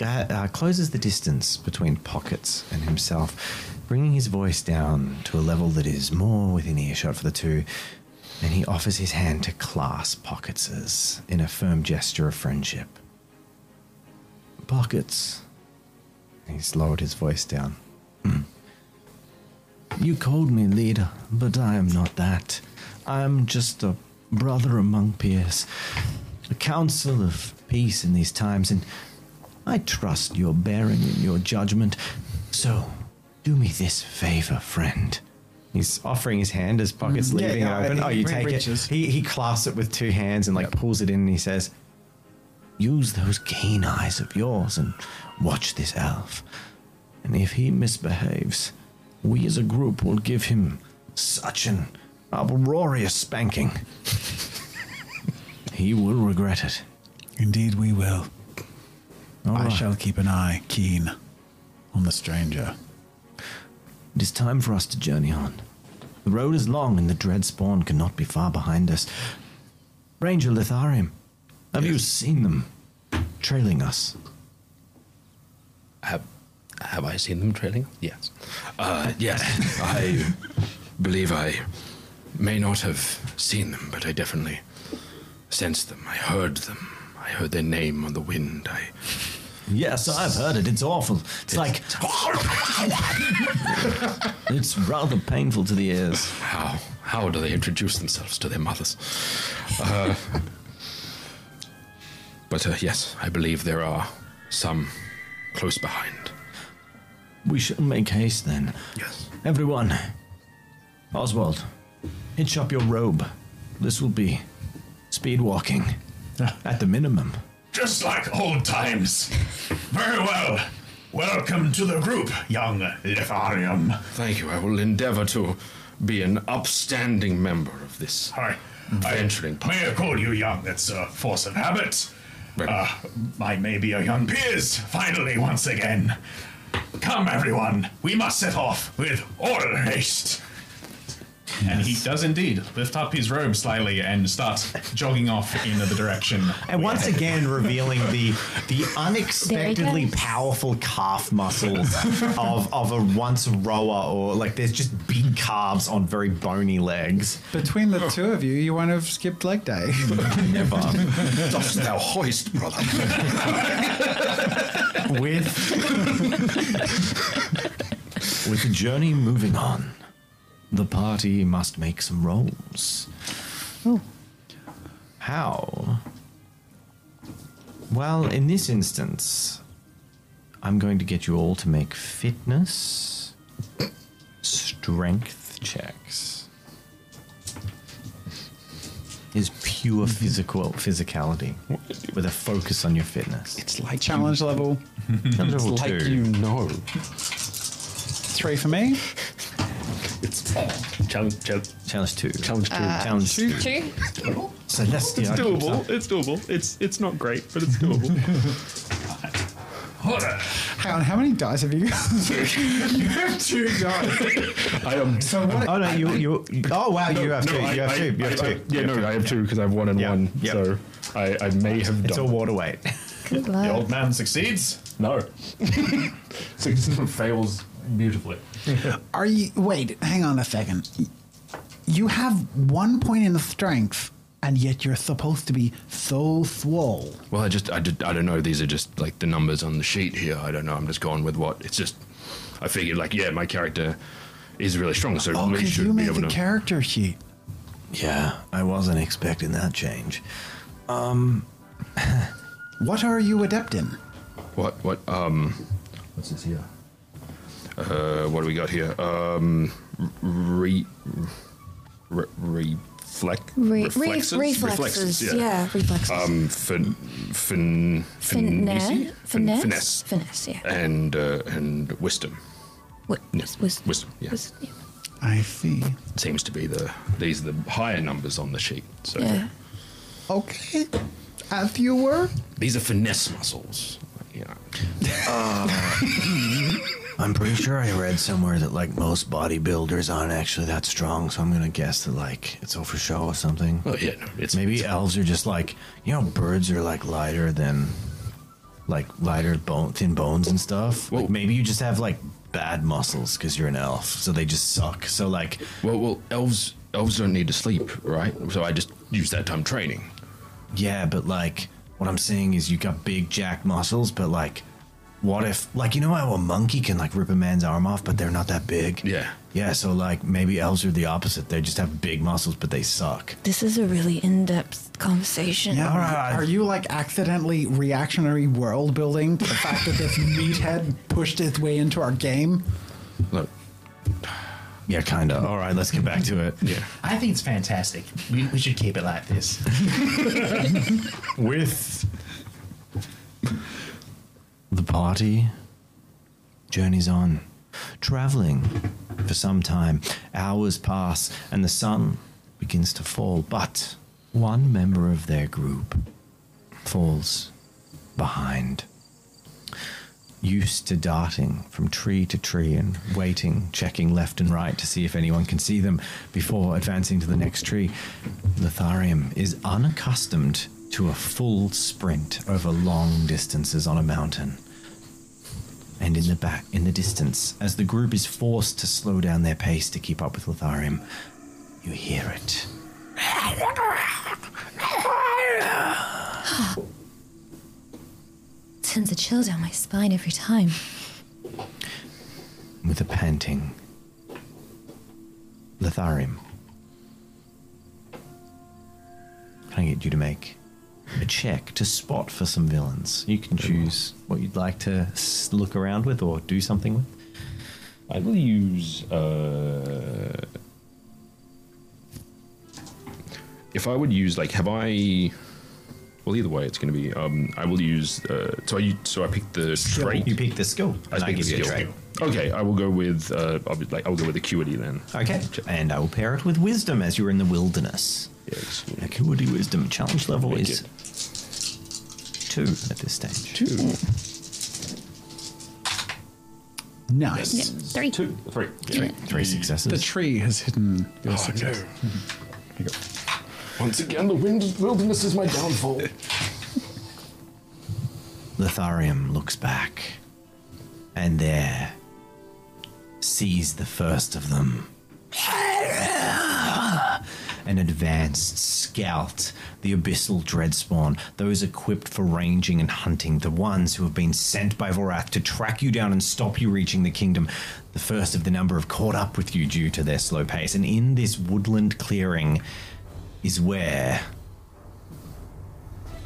uh, closes the distance between Pockets and himself, bringing his voice down to a level that is more within earshot for the two. And he offers his hand to clasp Pockets's in a firm gesture of friendship. Pockets. He's lowered his voice down. "Hmm. You called me leader, but I am not that. I am just a brother among peers, a council of peace in these times, and I trust your bearing and your judgment. So, do me this favor, friend. He's offering his hand as Pocket's Mm, leaving yeah, it open. Oh, you take reaches. it. He, he clasps it with two hands and like pulls it in and he says, Use those keen eyes of yours and watch this elf. And if he misbehaves, we as a group will give him such an uproarious spanking. he will regret it. Indeed, we will. All I right. shall keep an eye keen on the stranger. It is time for us to journey on. The road is long and the dread spawn cannot be far behind us. Ranger Lotharium, have you seen them trailing us? Have, have I seen them trailing? Yes. Uh, yes, I believe I may not have seen them, but I definitely sensed them. I heard them. I heard their name on the wind. I Yes, I've heard it. It's awful. It's like. it's rather painful to the ears. how how do they introduce themselves to their mothers? Uh, but uh, yes, I believe there are some close behind. We shall make haste then. Yes. Everyone, Oswald, hitch up your robe. This will be speed walking at the minimum. Just like old times. Very well. Welcome to the group, young Lotharium. Thank you. I will endeavor to be an upstanding member of this Hi. venturing. I, may I call you young? It's a force of habit. Uh, I may be a young peers, finally, once again. Come, everyone. We must set off with all haste. And he does indeed lift up his robe slightly and starts jogging off in the direction. And once again, revealing the the unexpectedly powerful calf muscles of, of a once rower, or like there's just big calves on very bony legs. Between the two of you, you won't have skipped leg day. Never. Dost thou hoist, brother? with with the journey moving on, the party must make some rolls. Oh. How? Well, in this instance, I'm going to get you all to make fitness, strength checks. Is pure mm-hmm. physical physicality with a focus on your fitness. It's like Challenge level Challenge Level You, like two. you know. three for me. It's challenge. Challenge. Challenge two. Challenge two. Uh, challenge two. Two. Celestia. It's doable. It's doable. It's it's not great, but it's doable. Hang on, how many dice have you got? you have two dice. I am. So what? Oh no, you you. Oh wow, you have two. I- You have I- two. You have I- I- two. Yeah, no, I have two because I have one and Yeah, one. yeah. So I, I may have It's a water weight. Good luck. The old man succeeds. No. so fails beautifully. Are you? Wait, hang on a second. You have one point in strength, and yet you're supposed to be so swole. Well, I just, I, did, I don't know. These are just like the numbers on the sheet here. I don't know. I'm just going with what. It's just, I figured like, yeah, my character is really strong, so Oh, we because should you be made able the to. character sheet. Yeah, I wasn't expecting that change. Um, what are you adept in? what? What? Um, what's this here? Uh, what do we got here? Um, re, re, reflect, Re- reflexes, ref- reflexes. yeah. reflexes. Um, fin, fin, Finesse. fin, Finesse. finesse, Finesse, yeah. and uh, and wisdom. Wi- Yeah. wis- Wisdom, yeah. wis- yeah. I see. Seems to be the these are the higher numbers on the sheet. So Yeah. Okay, as you were. these are finesse muscles. You know. I'm pretty sure I read somewhere that like most bodybuilders aren't actually that strong, so I'm gonna guess that like it's all for show or something. Oh yeah, no, it's Maybe elves are just like you know birds are like lighter than like lighter bone thin bones and stuff. Like Well- maybe you just have like bad muscles because you're an elf, so they just suck. So like well, well, elves elves don't need to sleep, right? So I just use that time training. yeah, but like what I'm saying is you got big jack muscles, but like what if like you know how a monkey can like rip a man's arm off, but they're not that big? Yeah. Yeah, so like maybe elves are the opposite. They just have big muscles, but they suck. This is a really in-depth conversation. Yeah, All right. Are you like accidentally reactionary world building to the fact that this meathead pushed his way into our game? Look, Yeah, kind of. All right, let's get back to it. yeah. I think it's fantastic. We, we should keep it like this. with the party journeys on traveling for some time hours pass and the sun begins to fall but one member of their group falls behind used to darting from tree to tree and waiting, checking left and right to see if anyone can see them before advancing to the next tree. Lotharium is unaccustomed to a full sprint over long distances on a mountain. And in the back, in the distance, as the group is forced to slow down their pace to keep up with Lotharium, you hear it. Sends a chill down my spine every time. with a panting. Lotharium. Can I get you to make a check to spot for some villains? You can choose what you'd like to s- look around with or do something with. I will use. Uh, if I would use like, have I? Well, either way, it's going to be. Um, I will use. Uh, so I u- so I picked the trait. You pick the skill, I and I picked give the you a skill. trait. Okay, I will go with. Uh, I'll be, like I'll go with acuity then. Okay, and I will pair it with wisdom as you're in the wilderness. Yes. Acuity wisdom challenge level Make is two at this stage. Two. Nice. Yeah, three. Two. Three. Yeah. Three successes. The tree has hidden your Oh success. no. Mm-hmm. Once again, the wind wilderness is my downfall. Lotharium looks back and there sees the first of them. An advanced scout, the abyssal dreadspawn, those equipped for ranging and hunting, the ones who have been sent by Vorath to track you down and stop you reaching the kingdom. The first of the number have caught up with you due to their slow pace, and in this woodland clearing is where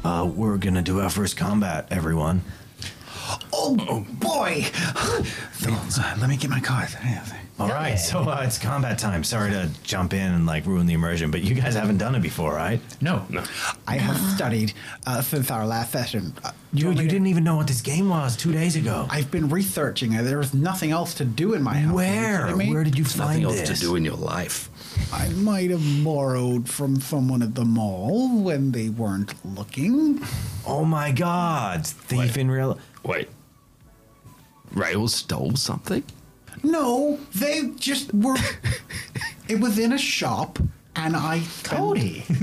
uh, we're gonna do our first combat, everyone. Oh, boy! Villains, uh, let me get my card. All right, so uh, it's combat time. Sorry to jump in and like ruin the immersion, but you guys haven't done it before, right? No. No. I have studied uh, since our last session. Uh, You, you didn't even know what this game was two days ago. I've been researching it. There was nothing else to do in my house. Are you Where? kidding me? Where did you Nothing find else this? to do in your life. I might have borrowed from someone at the mall when they weren't looking. Oh my God! Thief Wait. in real. Wait. Rail stole something? No, they just were. it was in a shop, and I. Cody.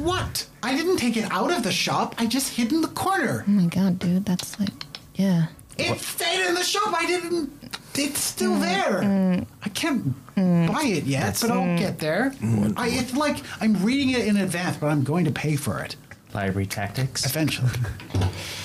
What? I didn't take it out of the shop. I just hid in the corner. Oh my god, dude, that's like, yeah. It stayed in the shop. I didn't. It's still mm, there. Mm. I can't mm. buy it yet, but I'll get there. I, it's like I'm reading it in advance, but I'm going to pay for it Library tactics. eventually.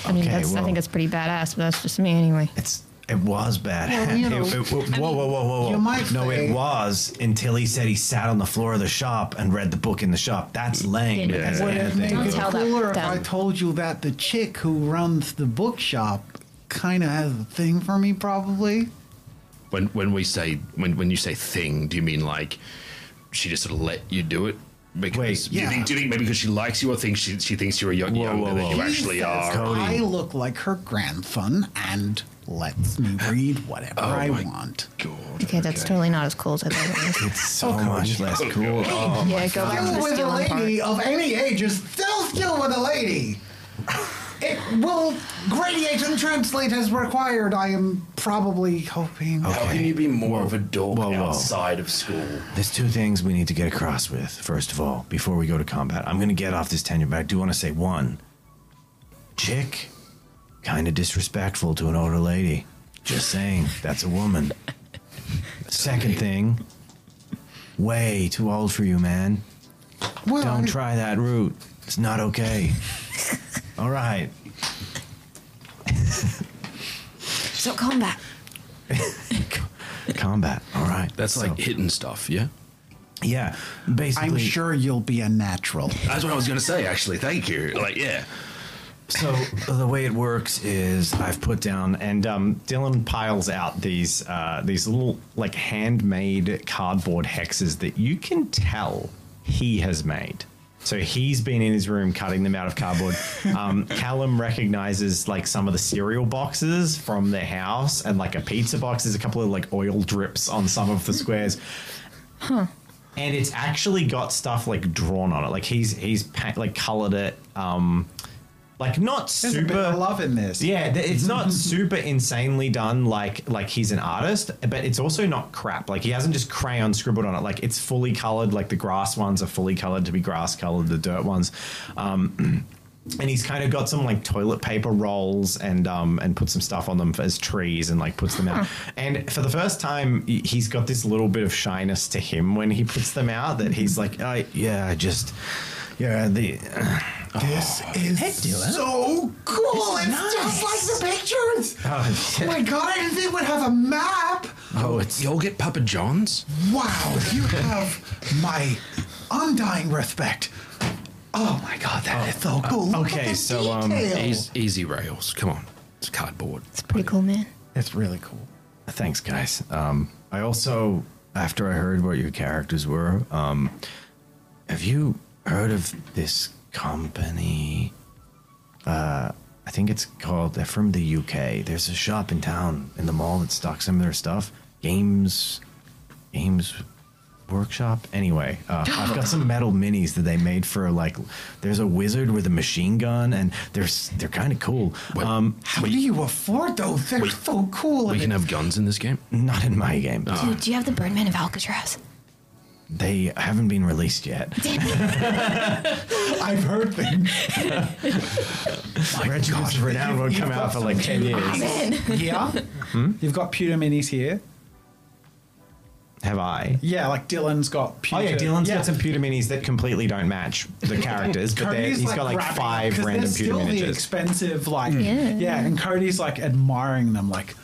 I mean, Okay, that's, I well- think it's pretty badass, but that's just me anyway. It's it was bad. Well, you know, It- it- whoa, whoa, whoa, whoa, whoa! you might no, say- it was until he said he sat on the floor of the shop and read the book in the shop. That's lame. Yeah. as Would it make Don't it tell that- cooler if them. I told you that the chick who runs the bookshop kind of has a thing for me, probably? When when we say when when you say thing, do you mean like she just sort of let you do it? Because Wait, do you yeah. think do you think maybe because she likes you or thinks she she thinks you're young, Whoa, younger whoa, than you He actually says are? Cody. I look like her grandson and lets me read whatever oh I my want. Okay, that's totally not as cool as I thought it was. It's so oh, much less oh, cool. Oh, yeah, go back to Still the with a stealing part. lady of any age is still still with a lady. It will gradiate and translate as required. I am probably hoping. How can you be more of a dork Whoa, whoa. outside of school? There's two things we need to get across with. First of all, before we go to combat, I'm going to get off this tenure, but I do want to say one. Chick, kind of disrespectful to an older lady. Just saying, that's a woman. Second thing, way too old for you, man. Well, Don't I- try that route. It's not okay. All right. So combat. Combat. All right. That's So- like hitting stuff, yeah? yeah. Basically, I'm sure you'll be a natural. That's what I was going to say, actually. Thank you. Like, yeah. So the way it works is I've put down, and um, Dylan piles out these uh, these little like handmade cardboard hexes that you can tell he has made. So he's been in his room cutting them out of cardboard. Um, Callum recognizes like some of the cereal boxes from their house, and like a pizza box. There's a couple of like oil drips on some of the squares. and it's actually got stuff like drawn on it. Like he's he's pa- like colored it. Um, like not There's a super bit of love in this. Yeah, it's not super insanely done. Like like he's an artist, but it's also not crap. Like he hasn't just crayon scribbled on it. Like it's fully colored. Like the grass ones are fully colored to be grass colored. The dirt ones. Um, and he's kind of got some like toilet paper rolls and um and put some stuff on them as trees and like puts them out. And for the first time, he- he's got this little bit of shyness to him when he puts them out. That he's like, oh, yeah, I just yeah the. This is so cool. It's just like the pictures. Oh, my god, I didn't think we'd have a map. Oh, it's. You'll get Papa John's? Wow, you have my undying respect. Oh my god, that is so cool. Look at okay, the so, um. Easy, easy rails. Come on. It's cardboard. It's pretty cool, man. It's really cool. Thanks, guys. Um, I also, after I heard what your characters were, um, have you heard of this company? Uh, I think it's called. They're from the UK. There's a shop in town in the mall that stocks some of their stuff. Games, games workshop. Anyway, uh, I've got some metal minis that they made for like. There's a wizard with a machine gun, and they're they're kind of cool. Um, How do you afford those? They're so cool. We can have guns in this game? not in my game. Dude, do you have the Birdman of Alcatraz? They haven't been released yet. I've heard things. Regiments of Renown won't come out for like 10 years. Yeah. Hmm? You've got pewter minis here. Have I? Yeah, like Dylan's got Oh pewter. yeah, Dylan's yeah. got some pewter minis that completely don't match the characters, but they're- Cody's, he's got like grabbing five them 'cause random they're pewter still the expensive, like Yeah. yeah, and Cody's like admiring them, like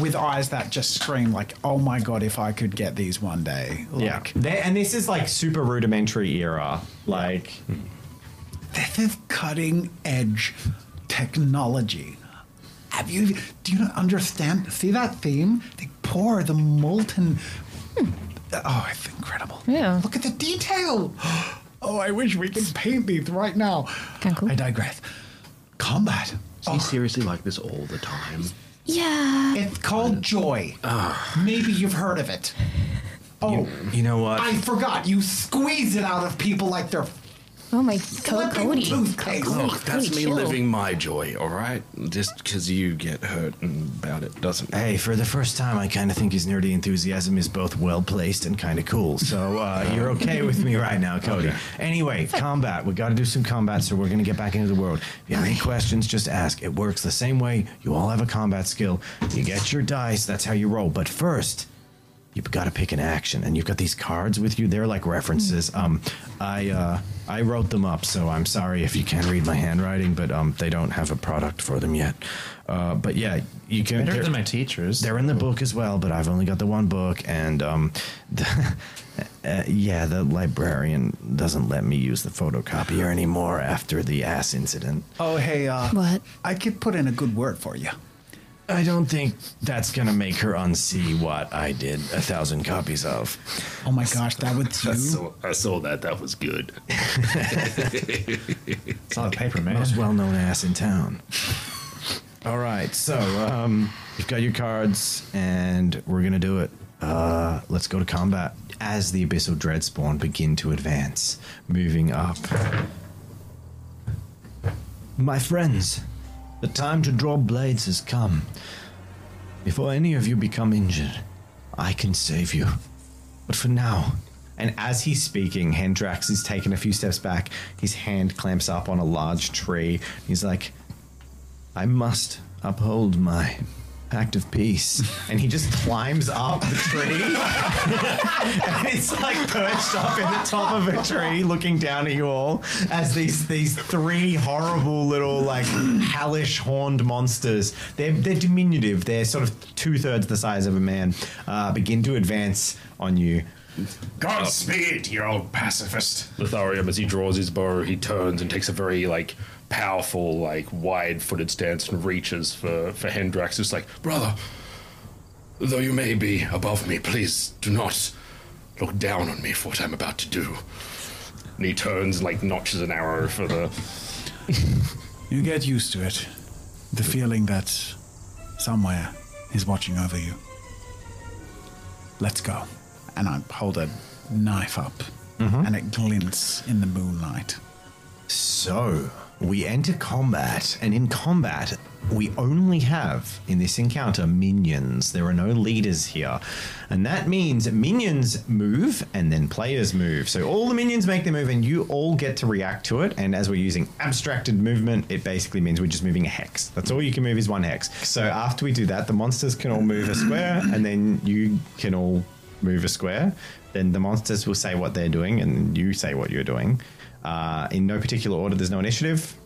with eyes that just scream, like, "Oh my god, if I could get these one day!" Yeah, They're- and this is like super rudimentary era. Like, This is cutting edge technology. Have you? Do you not understand? See that theme? They pour the molten. Oh, it's incredible. Yeah. Look at the detail. Oh, I wish we could paint these right now. Kinda cool. I digress. Combat. Is he oh. seriously like this all the time? Yeah. It's called joy. Maybe you've heard of it. Oh, you know what? I forgot. You squeeze it out of people like they're Oh my, Co- flipping Cody. Cody, Look, that's Cody, me chill. living my joy, all right? Just because you get hurt and about it doesn't. Hey, for the first time, I kind of think his nerdy enthusiasm is both well placed and kind of cool. So uh, you're okay with me right now, Cody. Anyway, combat. We got to do some combat, so we're going to get back into the world. If you have any questions, just ask. It works the same way. You all have a combat skill. You get your dice. That's how you roll. But first, you've got to pick an action, and you've got these cards with you. They're like references. Um, I uh, I wrote them up, so I'm sorry if you can't read my handwriting, but um, they don't have a product for them yet. Uh, but yeah, you can. Better they're- than my teachers. they're in the book as well, but I've only got the one book, and um, the, uh, yeah, the librarian doesn't let me use the photocopier anymore after the ass incident. Oh, hey, uh, What? I could put in a good word for you. I don't think that's gonna make her unsee what I did a thousand copies of. Oh my gosh, that would I you. saw, I saw that. That was good. it's Solid paper, man. Most well-known ass in town. All right, so um, you've got your cards, and we're gonna do it. Uh, let's go to combat as the abyssal dreadspawn begin to advance, moving up. My friends, The time to draw blades has come. Before any of you become injured, I can save you. But for now, And as he's speaking, Hendrax is taking a few steps back. His hand clamps up on a large tree. He's like, I must uphold my pact of peace. and he just climbs up the tree. and it's like perched up in the top of a tree, looking down at you all as these these three horrible little like hellish horned monsters. They're they're diminutive. They're sort of two thirds the size of a man. Uh, begin to advance on you. Godspeed, you old pacifist. Lotharium, as he draws his bow, he turns and takes a very like powerful, like wide-footed stance and reaches for for Hendrax. It's like, Brother, though you may be above me, please do not look down on me for what I'm about to do. and he turns and like notches an arrow for the. You get used to it. The feeling that somewhere is watching over you. Let's go. And I hold a knife up, mm-hmm. and it glints in the moonlight. So we enter combat, and in combat, we only have in this encounter minions. There are no leaders here. And that means minions move and then players move. So all the minions make their move, and you all get to react to it. And as we're using abstracted movement, it basically means we're just moving a hex. That's all you can move is one hex. So after we do that, the monsters can all move a square, and then you can all move a square. Then the monsters will say what they're doing, and you say what you're doing. Uh, in no particular order, there's no initiative.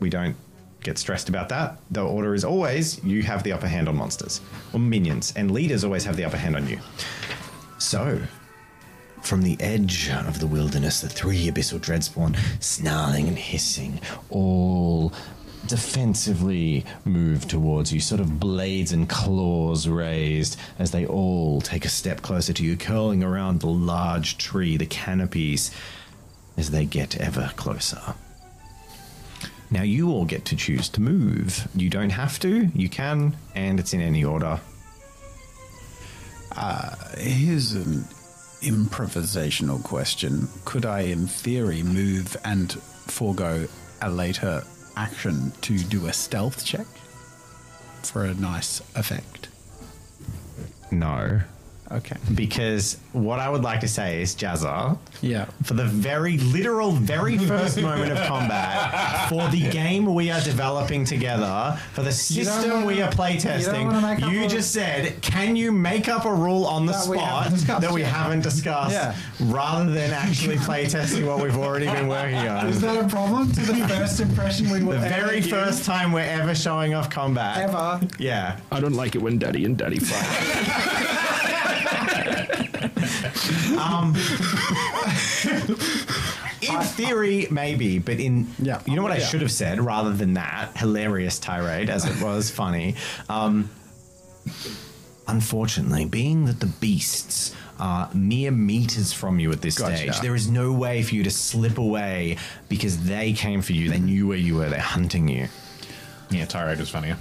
We don't get stressed about that. The order is always you have the upper hand on monsters or minions, and leaders always have the upper hand on you. So, from the edge of the wilderness, the three abyssal dreadspawn, snarling and hissing, all defensively move towards you, sort of blades and claws raised as they all take a step closer to you, curling around the large tree, the canopies, as they get ever closer. Now you all get to choose to move. You don't have to, you can, and it's in any order. Uh, here's an improvisational question. Could I, in theory, move and forego a later action to do a stealth check for a nice effect? No. Okay. Because what I would like to say is, Jazza, Yeah. for the very literal, very first moment of combat, for the game we are developing together, for the system wanna- we are playtesting, wanna you, up a- just said, can you make up a rule on the That spot haven't that we yet." haven't discussed, Yeah. rather than actually playtesting what we've already been working on? Is that a problem to the first impression we will the very give? first time we're ever showing off combat. Ever. Yeah. I don't like it when Daddy and Daddy fight. In theory, maybe, but in Yeah. you know what I Yeah. should have said rather than that hilarious tirade as it was funny. Um, unfortunately, being that the beasts are mere meters from you at this Gotcha. stage, there is no way for you to slip away because they came for you. They knew where you were. They're hunting you. Yeah, tirade was funnier.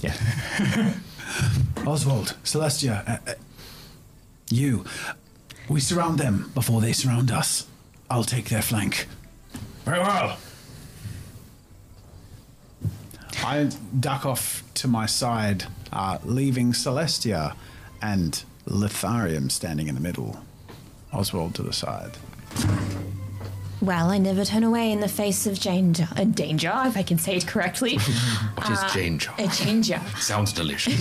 Yeah. Oswald, Celestia, uh, uh, you. We surround them before they surround us. I'll take their flank. Very well. I duck off to my side, uh, leaving Celestia and Lotharium standing in the middle. Oswald to the side. Well, I never turn away in the face of danger. Uh, danger, if I can say it correctly. What is danger? A danger. Sounds delicious.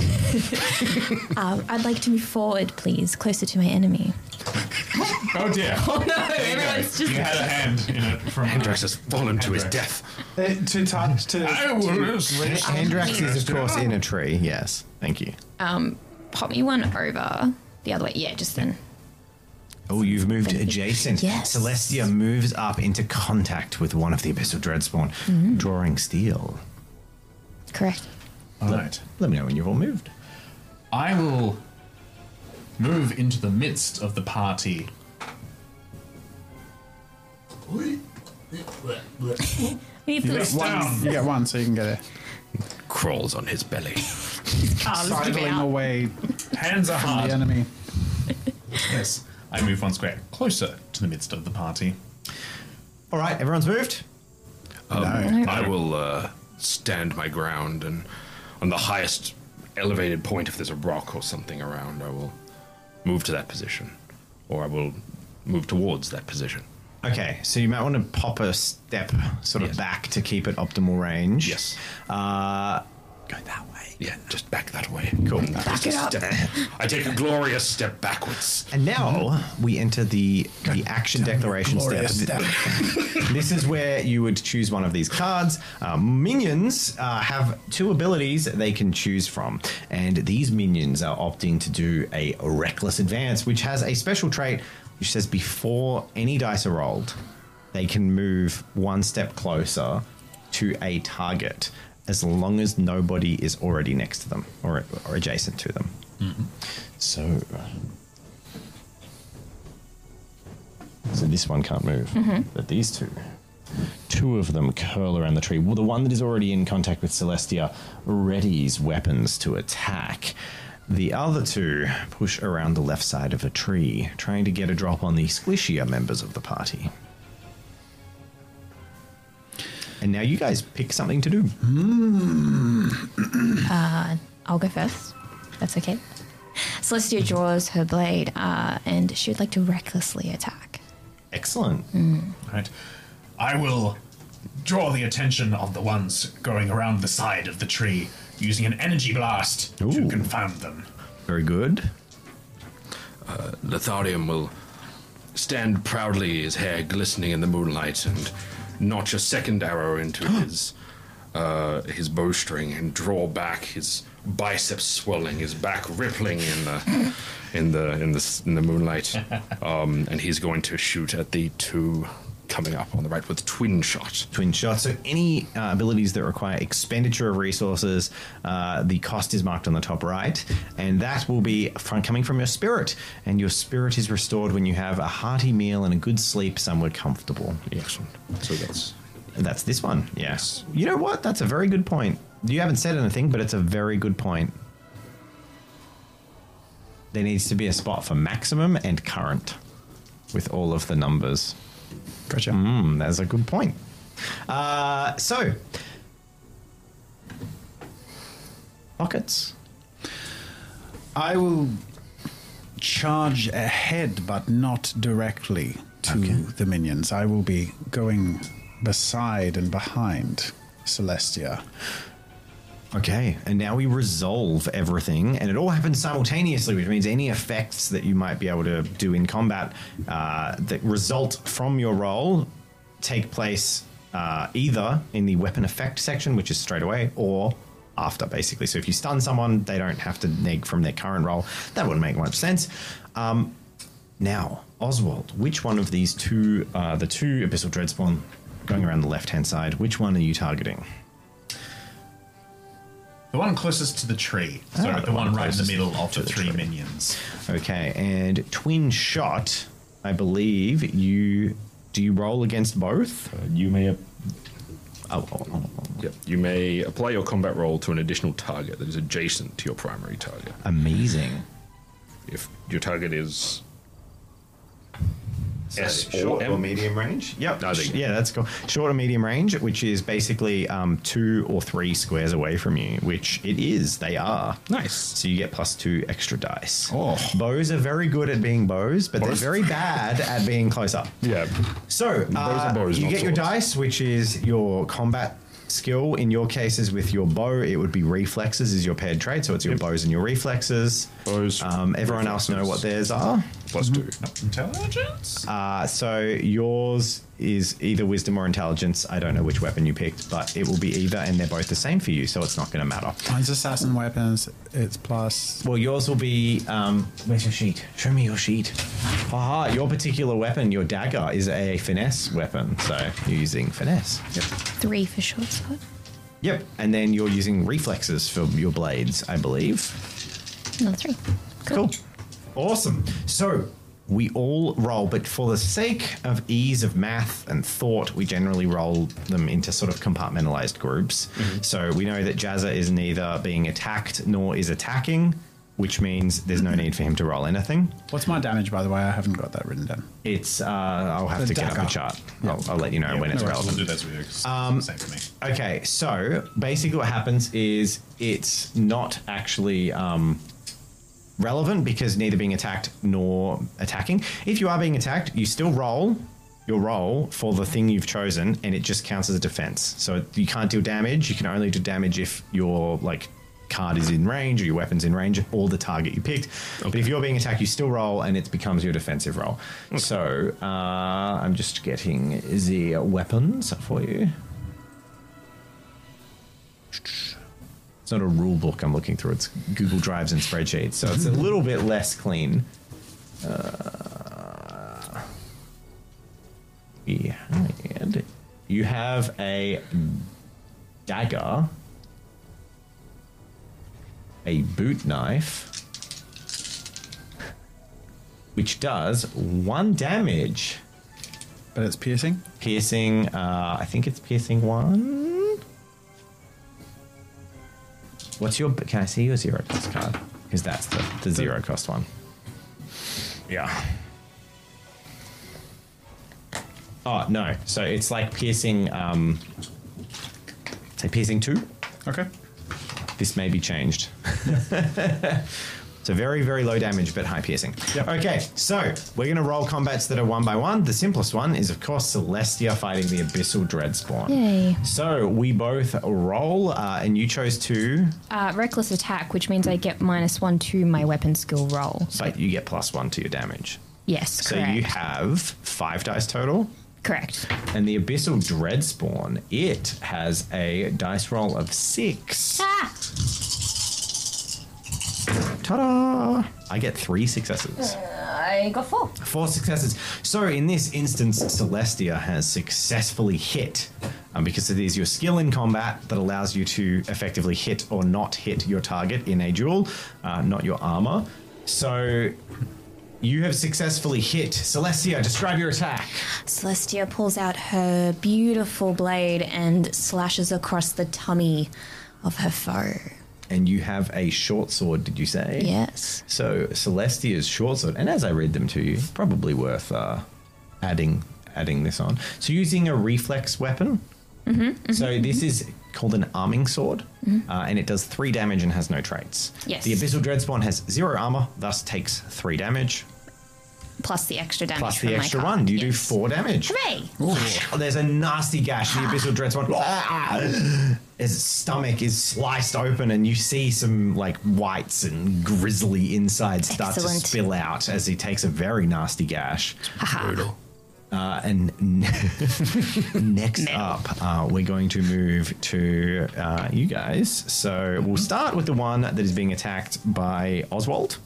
Um, I'd like to move forward, please, closer to my enemy. Oh dear. Oh no, everyone's just. You had a hand in it from Hendrax has fallen to his death. Uh, to touch to. I will Hendrax is, of course, in a tree. Yes. Thank you. Um, pop me one over the other way. Yeah, just then. Oh, you've moved adjacent. Yes. Celestia moves up into contact with one of the Abyssal Dreadspawn, drawing steel. Correct. All right. Let me know when you've all moved. I will move into the midst of the party. We need to Yes, down. You get one, so you can get a Crawls on his belly. sidling away Hands are from the hard. enemy. Yes. I move one square closer to the midst of the party. All right, everyone's moved. Um, I will uh, stand my ground, and on the highest elevated point, if there's a rock or something around, I will move to that position, or I will move towards that position. Okay, so you might want to pop a step sort of Yes. back to keep it optimal range. Yes. Uh, go that way. Yeah, just back that way. Cool. Back it up. I take a glorious step backwards. And now we enter the the action declaration step. glorious step. this is where you would choose one of these cards. Uh, minions uh, have two abilities they can choose from, and these minions are opting to do a reckless advance, which has a special trait which says before any dice are rolled, they can move one step closer to a target as long as nobody is already next to them or, or adjacent to them. Mm-hmm. So. So this one can't move, mm-hmm. but these two. Two of them curl around the tree. Well, the one that is already in contact with Celestia readies weapons to attack. The other two push around the left side of a tree, trying to get a drop on the squishier members of the party. And now you guys pick something to do. Mm. Uh, I'll go first. That's okay. Celestia draws her blade, uh, and she would like to recklessly attack. Excellent. Mm. Right. I will draw the attention of the ones going around the side of the tree using an energy blast to Ooh. confound them. Very good. Uh, Lotharium will stand proudly, his hair glistening in the moonlight, and notch a second arrow into his uh, his bowstring and draw back, his biceps swelling, his back rippling in the in the in the in the moonlight. Um, and he's going to shoot at the two coming up on the right with twin shot. twin shot. So any uh, abilities that require expenditure of resources, uh, the cost is marked on the top right, and that will be from, coming from your spirit. And your spirit is restored when you have a hearty meal and a good sleep somewhere comfortable. Excellent. So that's that's this one. Yes. You know what? That's a very good point. You haven't said anything, but it's a very good point. There needs to be a spot for maximum and current with all of the numbers. Gotcha. Mm, that's a good point. Uh, so, pockets. I will charge ahead, but not directly to the minions. I will be going beside and behind Celestia. Okay, and now we resolve everything, and it all happens simultaneously, which means any effects that you might be able to do in combat uh, that result from your roll take place uh, either in the weapon effect section, which is straight away, or after, basically. So if you stun someone, they don't have to neg from their current roll. That wouldn't make much sense. Um, now, Oswald, which one of these two, uh, the two Abyssal Dreadspawn going around the left hand side, which one are you targeting? The one closest to the tree. So Ah, the, the one, one right in the middle of the, the three tree. minions. Okay, and twin shot. I believe you do you roll against both? You may Oh, oh, oh, oh. Yep. You may apply your combat roll to an additional target that is adjacent to your primary target. amazing. If your target is S or short or M. medium range? Yep. No, yeah, that's cool. Short or medium range, which is basically um, two or three squares away from you, which it is. They are. Nice. So you get plus two extra dice. Oh. Bows are very good at being bows, but they're very bad at being close up. Yeah. So uh, are bows, you get your swords. dice, which is your combat skill. In your cases, with your bow, it would be reflexes is your paired trait. So it's your bows and your reflexes. Bows, Um, everyone else know what theirs are. Plus two. Intelligence? Uh, so yours is either wisdom or intelligence. I don't know which weapon you picked, but it will be either, and they're both the same for you, so it's not going to matter. Mine's assassin weapons. It's plus. Well, yours will be. Um, where's your sheet? Show me your sheet. Aha, your particular weapon, your dagger, is a finesse weapon, so you're using finesse. Yep. Three for short sword. Yep. And then you're using reflexes for your blades, I believe. Another three. Cool. Awesome. So we all roll, but for the sake of ease of math and thought, we generally roll them into sort of compartmentalized groups. So we know that Jazza is neither being attacked nor is attacking. which means there's no need for him to roll anything. What's my damage, by the way? I haven't got that written down. It's uh, I'll have The to get up a chart. I'll, I'll let you know when it's no relevant. We'll do that with you. 'cause Um, same for me. Okay, so basically what happens is it's not actually um, relevant because neither being attacked nor attacking. If you are being attacked, you still roll your roll for the thing you've chosen, and it just counts as a defense. So you can't deal damage. You can only do damage if your like card is in range or your weapon's in range or the target you picked. But if you're being attacked, you still roll, and it becomes your defensive roll. So uh, I'm just getting the weapons for you. It's not a rule book I'm looking through. It's Google Drives and spreadsheets, so it's a little bit less clean. Uh, yeah, and you have a dagger, a boot knife, which does one damage. But it's piercing. Piercing, uh, I think it's piercing one. What's your? Can I see your zero cost card? Because that's the, the zero cost one. Yeah. Oh no! So it's like piercing. Um, say piercing two. Okay. This may be changed. so very, very low damage, but high piercing. Okay, so we're going to roll combats that are one by one. The simplest one is, of course, Celestia fighting the Abyssal Dreadspawn. Yay. So we both roll, uh, and you chose two, Uh, reckless attack, which means I get minus one to my weapon skill roll. but you get plus one to your damage. Yes, So correct. you have five dice total. correct. And the Abyssal Dreadspawn, it has a dice roll of six. Ah! Ta-da! I get three successes. I got four. Four successes. So in this instance, Celestia has successfully hit, um, because it is your skill in combat that allows you to effectively hit or not hit your target in a duel, uh, not your armor. So you have successfully hit Celestia. Describe your attack. Celestia pulls out her beautiful blade and slashes across the tummy of her foe. And you have a short sword, did you say? Yes. So Celestia's short sword, and as I read them to you, probably worth uh, adding adding this on. So using a reflex weapon. Mm-hmm, so this is called an arming sword, uh, and it does three damage and has no traits. Yes. The Abyssal Dreadspawn has zero armor, thus takes three damage. Plus the extra damage. Plus the extra one, you do four damage. Hooray! Oh, there's a nasty gash in the Abyssal Dreadspawn. His stomach is sliced open, and you see some like whites and grizzly inside start Excellent. to spill out as he takes a very nasty gash. Brutal. Uh, and next up, uh, we're going to move to uh, you guys. So we'll start with the one that is being attacked by Oswald.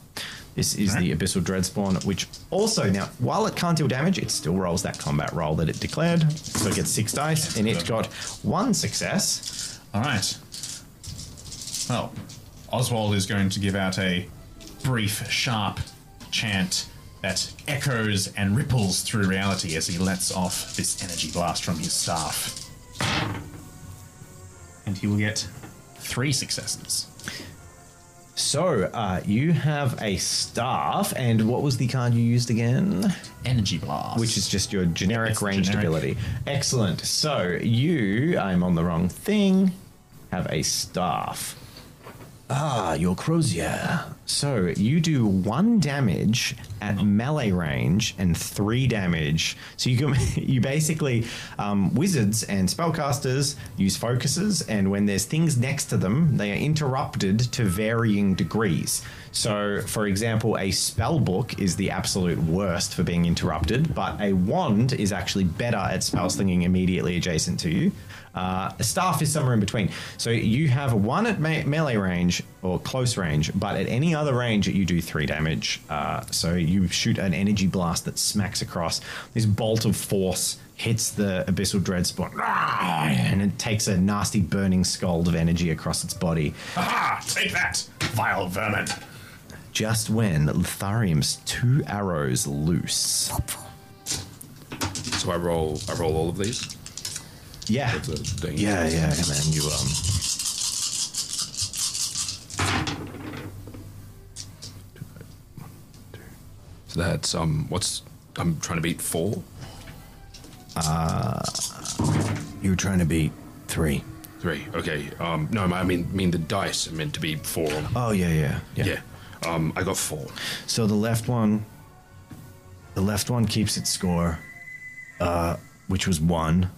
This is the Abyssal Dreadspawn, which also, now, while it can't deal damage, it still rolls that combat roll that it declared. So it gets six dice, and it got one success. All right. Well, Oswald is going to give out a brief, sharp chant that echoes and ripples through reality as he lets off this energy blast from his staff. And he will get three successes. So uh, you have a staff, and what was the card you used again? Energy blast. Which is just your generic it's ranged generic. ability. Excellent. So you, I'm on the wrong thing, have a staff. Ah, your crozier. So you do one damage at melee range and three damage. So you can you basically um, wizards and spellcasters use focuses, and when there's things next to them, they are interrupted to varying degrees. So, for example, a spell book is the absolute worst for being interrupted, but a wand is actually better at spell slinging immediately adjacent to you. Uh, a staff is somewhere in between. So you have one at me- melee range or close range, but at any other range you do three damage. Uh, so you shoot an energy blast that smacks across. This bolt of force hits the abyssal dreadspawn, and it takes a nasty burning scald of energy across its body. Aha! Take that, vile vermin! Just when Lotharium's two arrows loose. So I roll. I roll all of these. Yeah. That's a danger. Yeah, yeah, man. You um. So that's um. What's I'm trying to beat four. You were trying to beat three. Three. Okay. Um. No, I mean mean the dice are meant to be four. Oh yeah, yeah, yeah. yeah. Um. I got four. So the left one, the left one keeps its score, uh, which was one,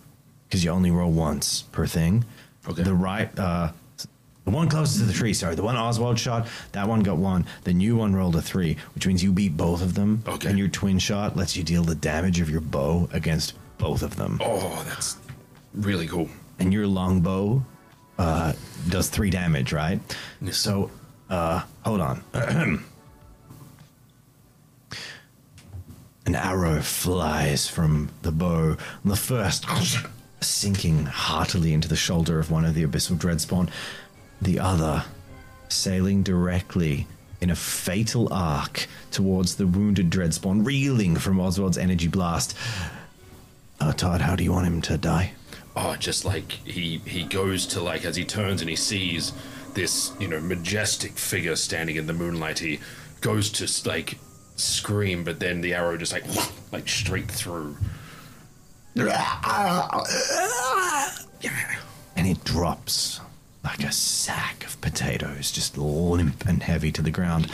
because you only roll once per thing. Okay. The right, uh, the one closest to the tree. Sorry, the one Oswald shot. That one got one. The new one rolled a three, which means you beat both of them. Okay. And your twin shot lets you deal the damage of your bow against both of them. Oh, that's really cool. and your longbow uh, does three damage, right? Yes. So, uh, hold on. An arrow flies from the bow, the first sinking heartily into the shoulder of one of the abyssal dreadspawn, the other sailing directly in a fatal arc towards the wounded dreadspawn, reeling from Oswald's energy blast. Uh, Todd, how do you want him to die? Oh, just like he he goes to like as he turns and he sees this you know majestic figure standing in the moonlight. He goes to like scream, but then the arrow just like like straight through. And it drops like a sack of potatoes, just limp and heavy to the ground.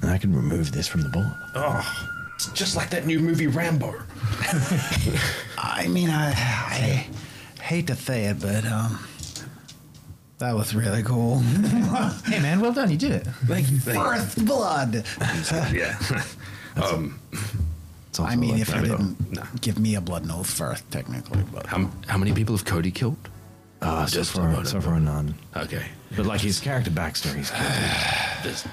And I can remove this from the board. Oh, it's just like that new movie Rambo. I mean, I, I hate to say it, but um, that was really cool. Hey man, well done. You did it. Thank you. Thank First blood. Yeah. um, It's also I mean, like if you didn't No. give me a blood and oath first, technically, but how how many people have Cody killed? Uh, so Just far, about so it. far none. Okay. But like his character backstory, he's Just,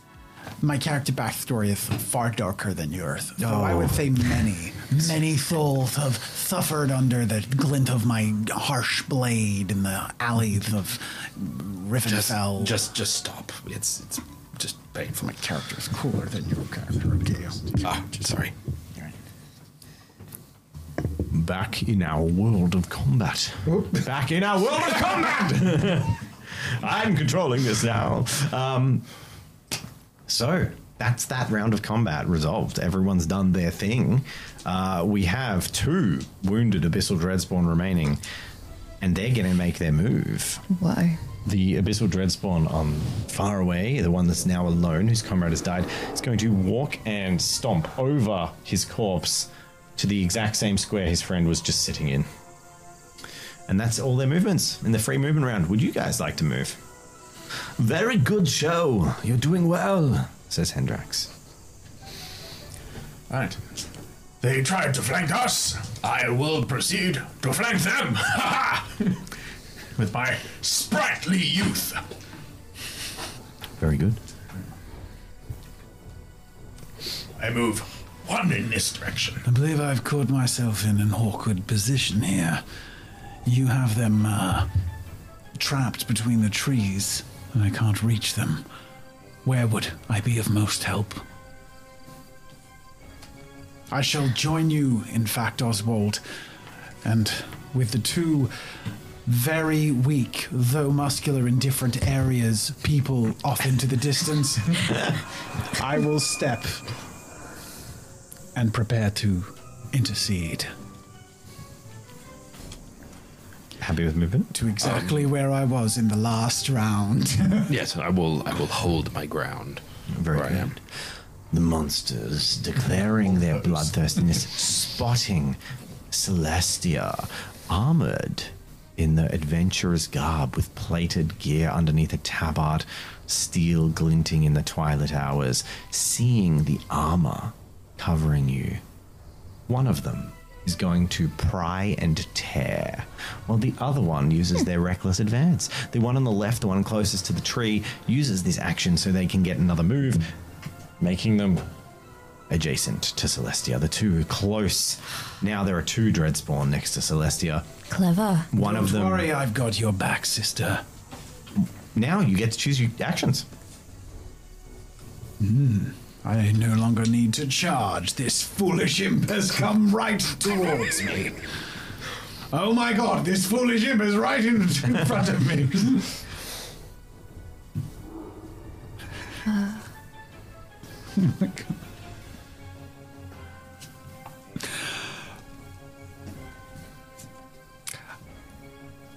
my character backstory is far darker than yours. So I Oh. would say many, many souls have suffered under the glint of my harsh blade in the alleys of just, Rivenfell. just just stop. It's it's just painful. my character is cooler than your character, okay? Ah, sorry. Back in our world of combat. Back in our world of combat. I'm controlling this now. Um, so that's that round of combat resolved. Everyone's done their thing. Uh, we have two wounded abyssal dreadspawn remaining, and they're going to make their move. Why? The abyssal dreadspawn on far away, the one that's now alone, whose comrade has died, is going to walk and stomp over his corpse to the exact same square his friend was just sitting in. And that's all their movements in the free movement round. Would you guys like to move? Very good show. You're doing well, says Hendrax. Right. They tried to flank us. I will proceed to flank them. Ha ha! With my sprightly youth. Very good. I move one in this direction. I believe I've caught myself in an awkward position here. You have them uh, trapped between the trees, and I can't reach them. Where would I be of most help? I shall join you, in fact, Oswald, and with the two very weak, though muscular in different areas, people off into the distance, I will step and prepare to intercede Happy with movement? to exactly um, where I was in the last round. Yes, I will. I will hold my ground. Very where I good. am. The monsters declaring their bloodthirstiness, spotting Celestia armored in the adventurer's garb with plated gear underneath a tabard, steel glinting in the twilight hours, seeing the armor covering you. One of them is going to pry and tear, while the other one uses their reckless advance. The one on the left, the one closest to the tree, uses this action so they can get another move, making them adjacent to Celestia. The two are close. Now there are two Dreadspawn next to Celestia. Clever. One of Don't them. worry, I've got your back, sister. Now you get to choose your actions. Hmm. I no longer need to charge. This foolish imp has come right towards me. Oh my god, this foolish imp is right in, in front of me. oh my god.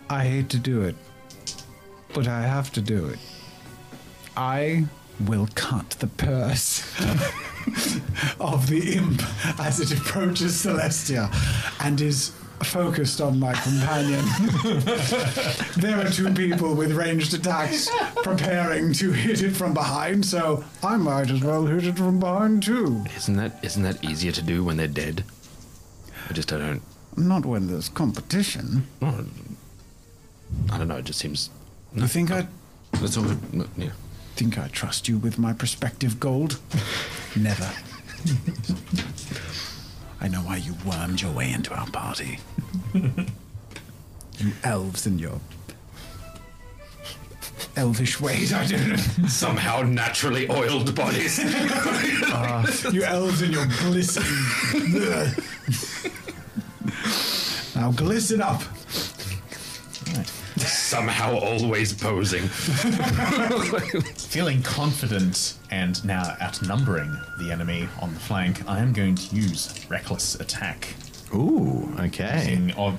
I hate to do it, but I have to do it. I will cut the purse of the imp as it approaches Celestia and is focused on my companion. there are two people with ranged attacks preparing to hit it from behind, so I might as well hit it from behind too. Isn't that isn't that easier to do when they're dead? I just I don't. Not when there's competition. Oh, I don't know. It just seems. You think I That's all. Yeah. Think I trust you with my prospective gold? Never. I know why you wormed your way into our party. you elves and your elvish ways. I don't know. Somehow naturally oiled bodies. You elves and your glisten. now glisten up. Somehow always posing. Feeling confident and now outnumbering the enemy on the flank, I am going to use reckless attack. Ooh, okay. Of,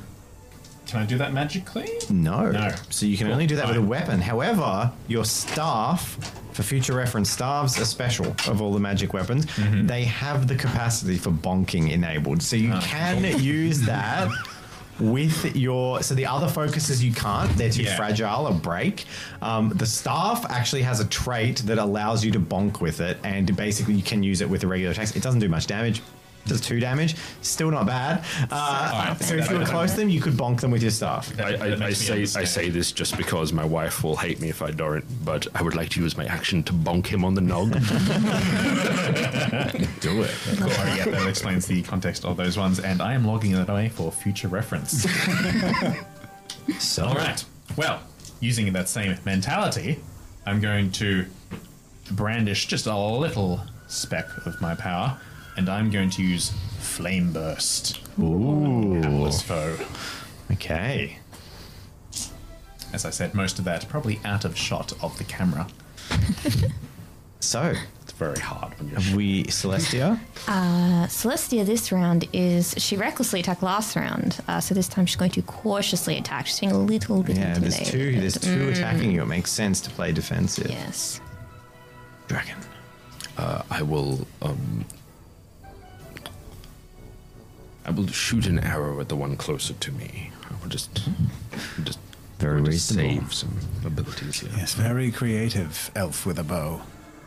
can I do that magically? No. No. So you can Cool, only do that with a weapon. However, your staff, for future reference, staves are special of all the magic weapons. Mm-hmm. They have the capacity for bonking enabled. So you Ah, can use that with your. So the other focuses you can't, they're too Yeah. fragile or break. Um, the staff actually has a trait that allows you to bonk with it, and basically you can use it with the regular attacks. It doesn't do much damage. Does two damage, still not bad. Uh, so if you were close to them, you could bonk them with your staff. I, I, I say I say this just because my wife will hate me if I don't. But I would like to use my action to bonk him on the nog. Do it. Cool. yeah, that explains the context of those ones, and I am logging that away for future reference. So, All right. Well, using that same mentality, I'm going to brandish just a little speck of my power, and I'm going to use Flame Burst. Ooh. Hapless foe. Okay. As I said, most of that probably out of shot of the camera. So, It's very hard when you're. have we Celestia? Uh, Celestia this round is she recklessly attacked last round, uh, so this time she's going to cautiously attack. She's being a little bit Yeah, there's two. There's two attacking you. It makes sense to play defensive. Yes. Dragon. Uh, I will. Um, I will shoot an arrow at the one closer to me. I will just, just Very will just reasonable. save some abilities here. Yes, very creative elf with a bow.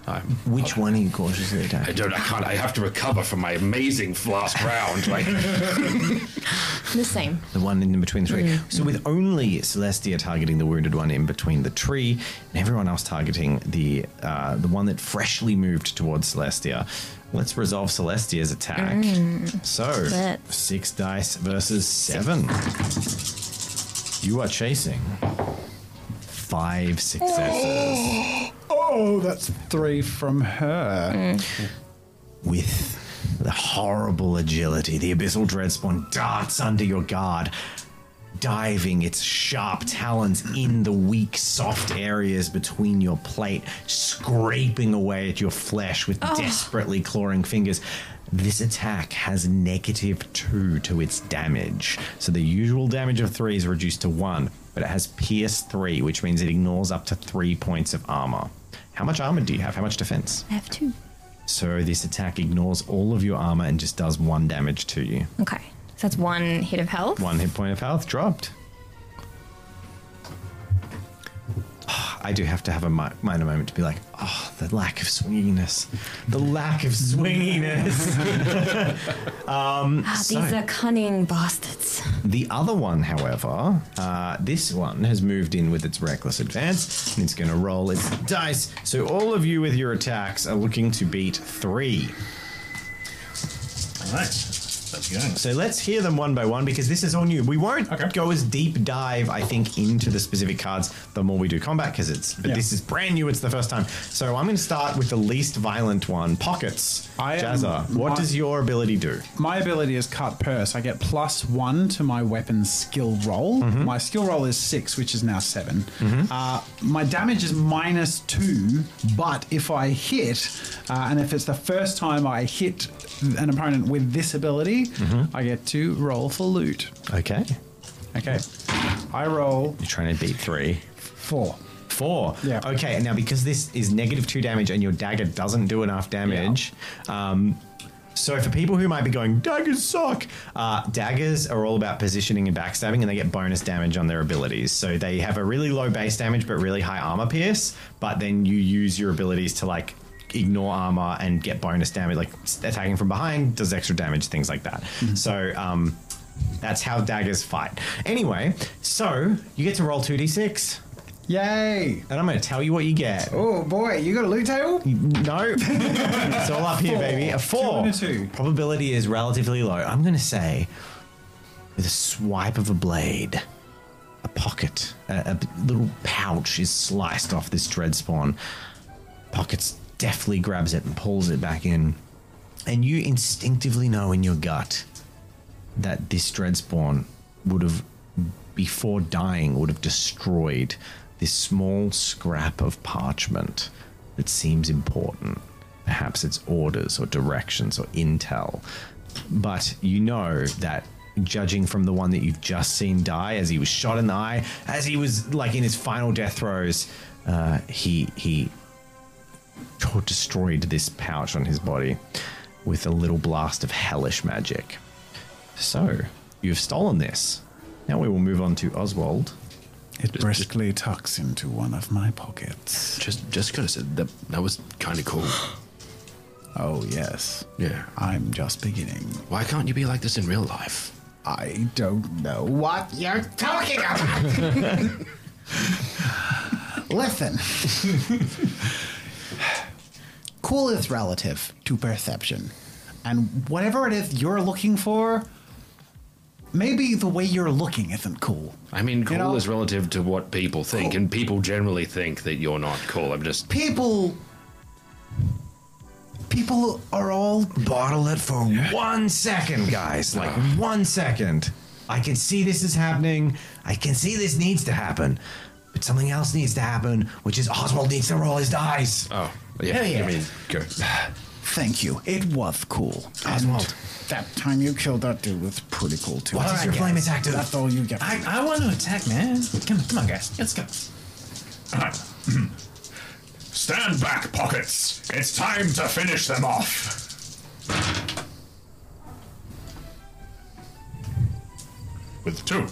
I'm, Which one are you cautiously I attacking? don't. I can't. I have to recover from my amazing last round. Like The same. The one in between the tree. So with only Celestia targeting the wounded one in between the tree, and everyone else targeting the uh, the one that freshly moved towards Celestia. Let's resolve Celestia's attack. Mm. So Let's. six dice versus seven. You are chasing five successes. Oh, that's three from her. Mm. With the horrible agility, the abyssal dreadspawn darts under your guard, diving its sharp talons in the weak, soft areas between your plate, scraping away at your flesh with oh. desperately clawing fingers. This attack has negative two to its damage. So the usual damage of three is reduced to one, but it has pierce three, which means it ignores up to three points of armor. How much armor do you have? How much defense? I have two. So this attack ignores all of your armor and just does one damage to you. Okay. So that's one hit of health. One hit point of health dropped. I do have to have a mi- minor moment to be like, oh, the lack of swinginess. The lack of swinginess. Ah, So- these are cunning bastards. the other one, however, uh, this one has moved in with its reckless advance and it's going to roll its dice. So all of you with your attacks are looking to beat three. All right. So let's hear them one by one because this is all new. We won't Okay. go as deep dive, I think, into the specific cards the more we do combat because it's. But Yeah. this is brand new. It's the first time. So I'm going to start with the least violent one, pockets. I am- Jazza, what my- does your ability do? My ability is cut purse. I get plus one to my weapon skill roll. My skill roll is six, which is now 7 Uh, my damage is minus two, but if I hit, uh, and if it's the first time I hit an opponent with this ability, I get to roll for loot. Okay. Okay. I roll You're trying to beat three. four. Four. Yeah. Okay, now because this is negative two damage and your dagger doesn't do enough damage, um, so for people who might be going, daggers suck, uh, daggers are all about positioning and backstabbing, and they get bonus damage on their abilities. So they have a really low base damage but really high armor pierce, but then you use your abilities to like ignore armor and get bonus damage, like attacking from behind does extra damage, things like that. So um, that's how daggers fight. Anyway, so you get to roll 2d6. Yay! And I'm going to tell you what you get. Oh boy, you got a loot table? No. it's all up here, Four. baby. A four. Two a two. Probability is relatively low. I'm going to say, with a swipe of a blade, a pocket, a, a little pouch is sliced off this dread spawn. Pockets deftly grabs it and pulls it back in. And you instinctively know in your gut that this dread spawn would have, before dying, would have destroyed this small scrap of parchment that seems important. Perhaps it's orders or directions or intel. But you know that judging from the one that you've just seen die as he was shot in the eye, as he was like in his final death throes, uh, he he destroyed this pouch on his body with a little blast of hellish magic. So, you've stolen this. Now we will move on to Oswald. It briskly tucks into one of my pockets. Just, just gotta say that that was kind of cool. Oh, yes. Yeah. I'm just beginning. Why can't you be like this in real life? I don't know what you're talking about. Listen. cool is relative to perception. And whatever it is you're looking for, maybe the way you're looking isn't cool. I mean, cool know- is relative to what people think, and people generally think that you're not cool. I'm just. People. People are all. Bottle it for one second, guys. Like one second. I can see this is happening. I can see this needs to happen. But something else needs to happen, which is Oswald needs to roll his dice. Oh, yeah. Hell yeah. I mean, go. Thank you. It was cool. Oswald. That time you killed that dude was pretty cool too. What does your flame attack do? That's all you get. I, I want to attack, man. Come on, come on, guys. Let's go. All right. Stand back, pockets. It's time to finish them off. With two.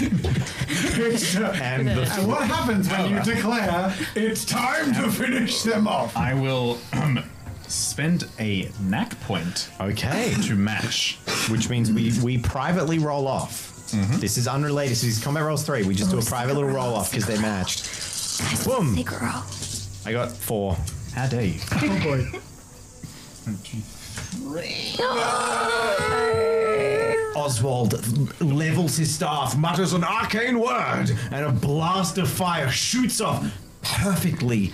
And the And what happens when you declare it's time to finish them off? I will um, spend a knack point Okay. to match. Which means we, we privately roll off. This is unrelated. This is combat rolls three. We just do a private little roll off because they matched. Boom. Secret roll. I got four. How dare you? Oswald levels his staff, mutters an arcane word, and a blast of fire shoots off, perfectly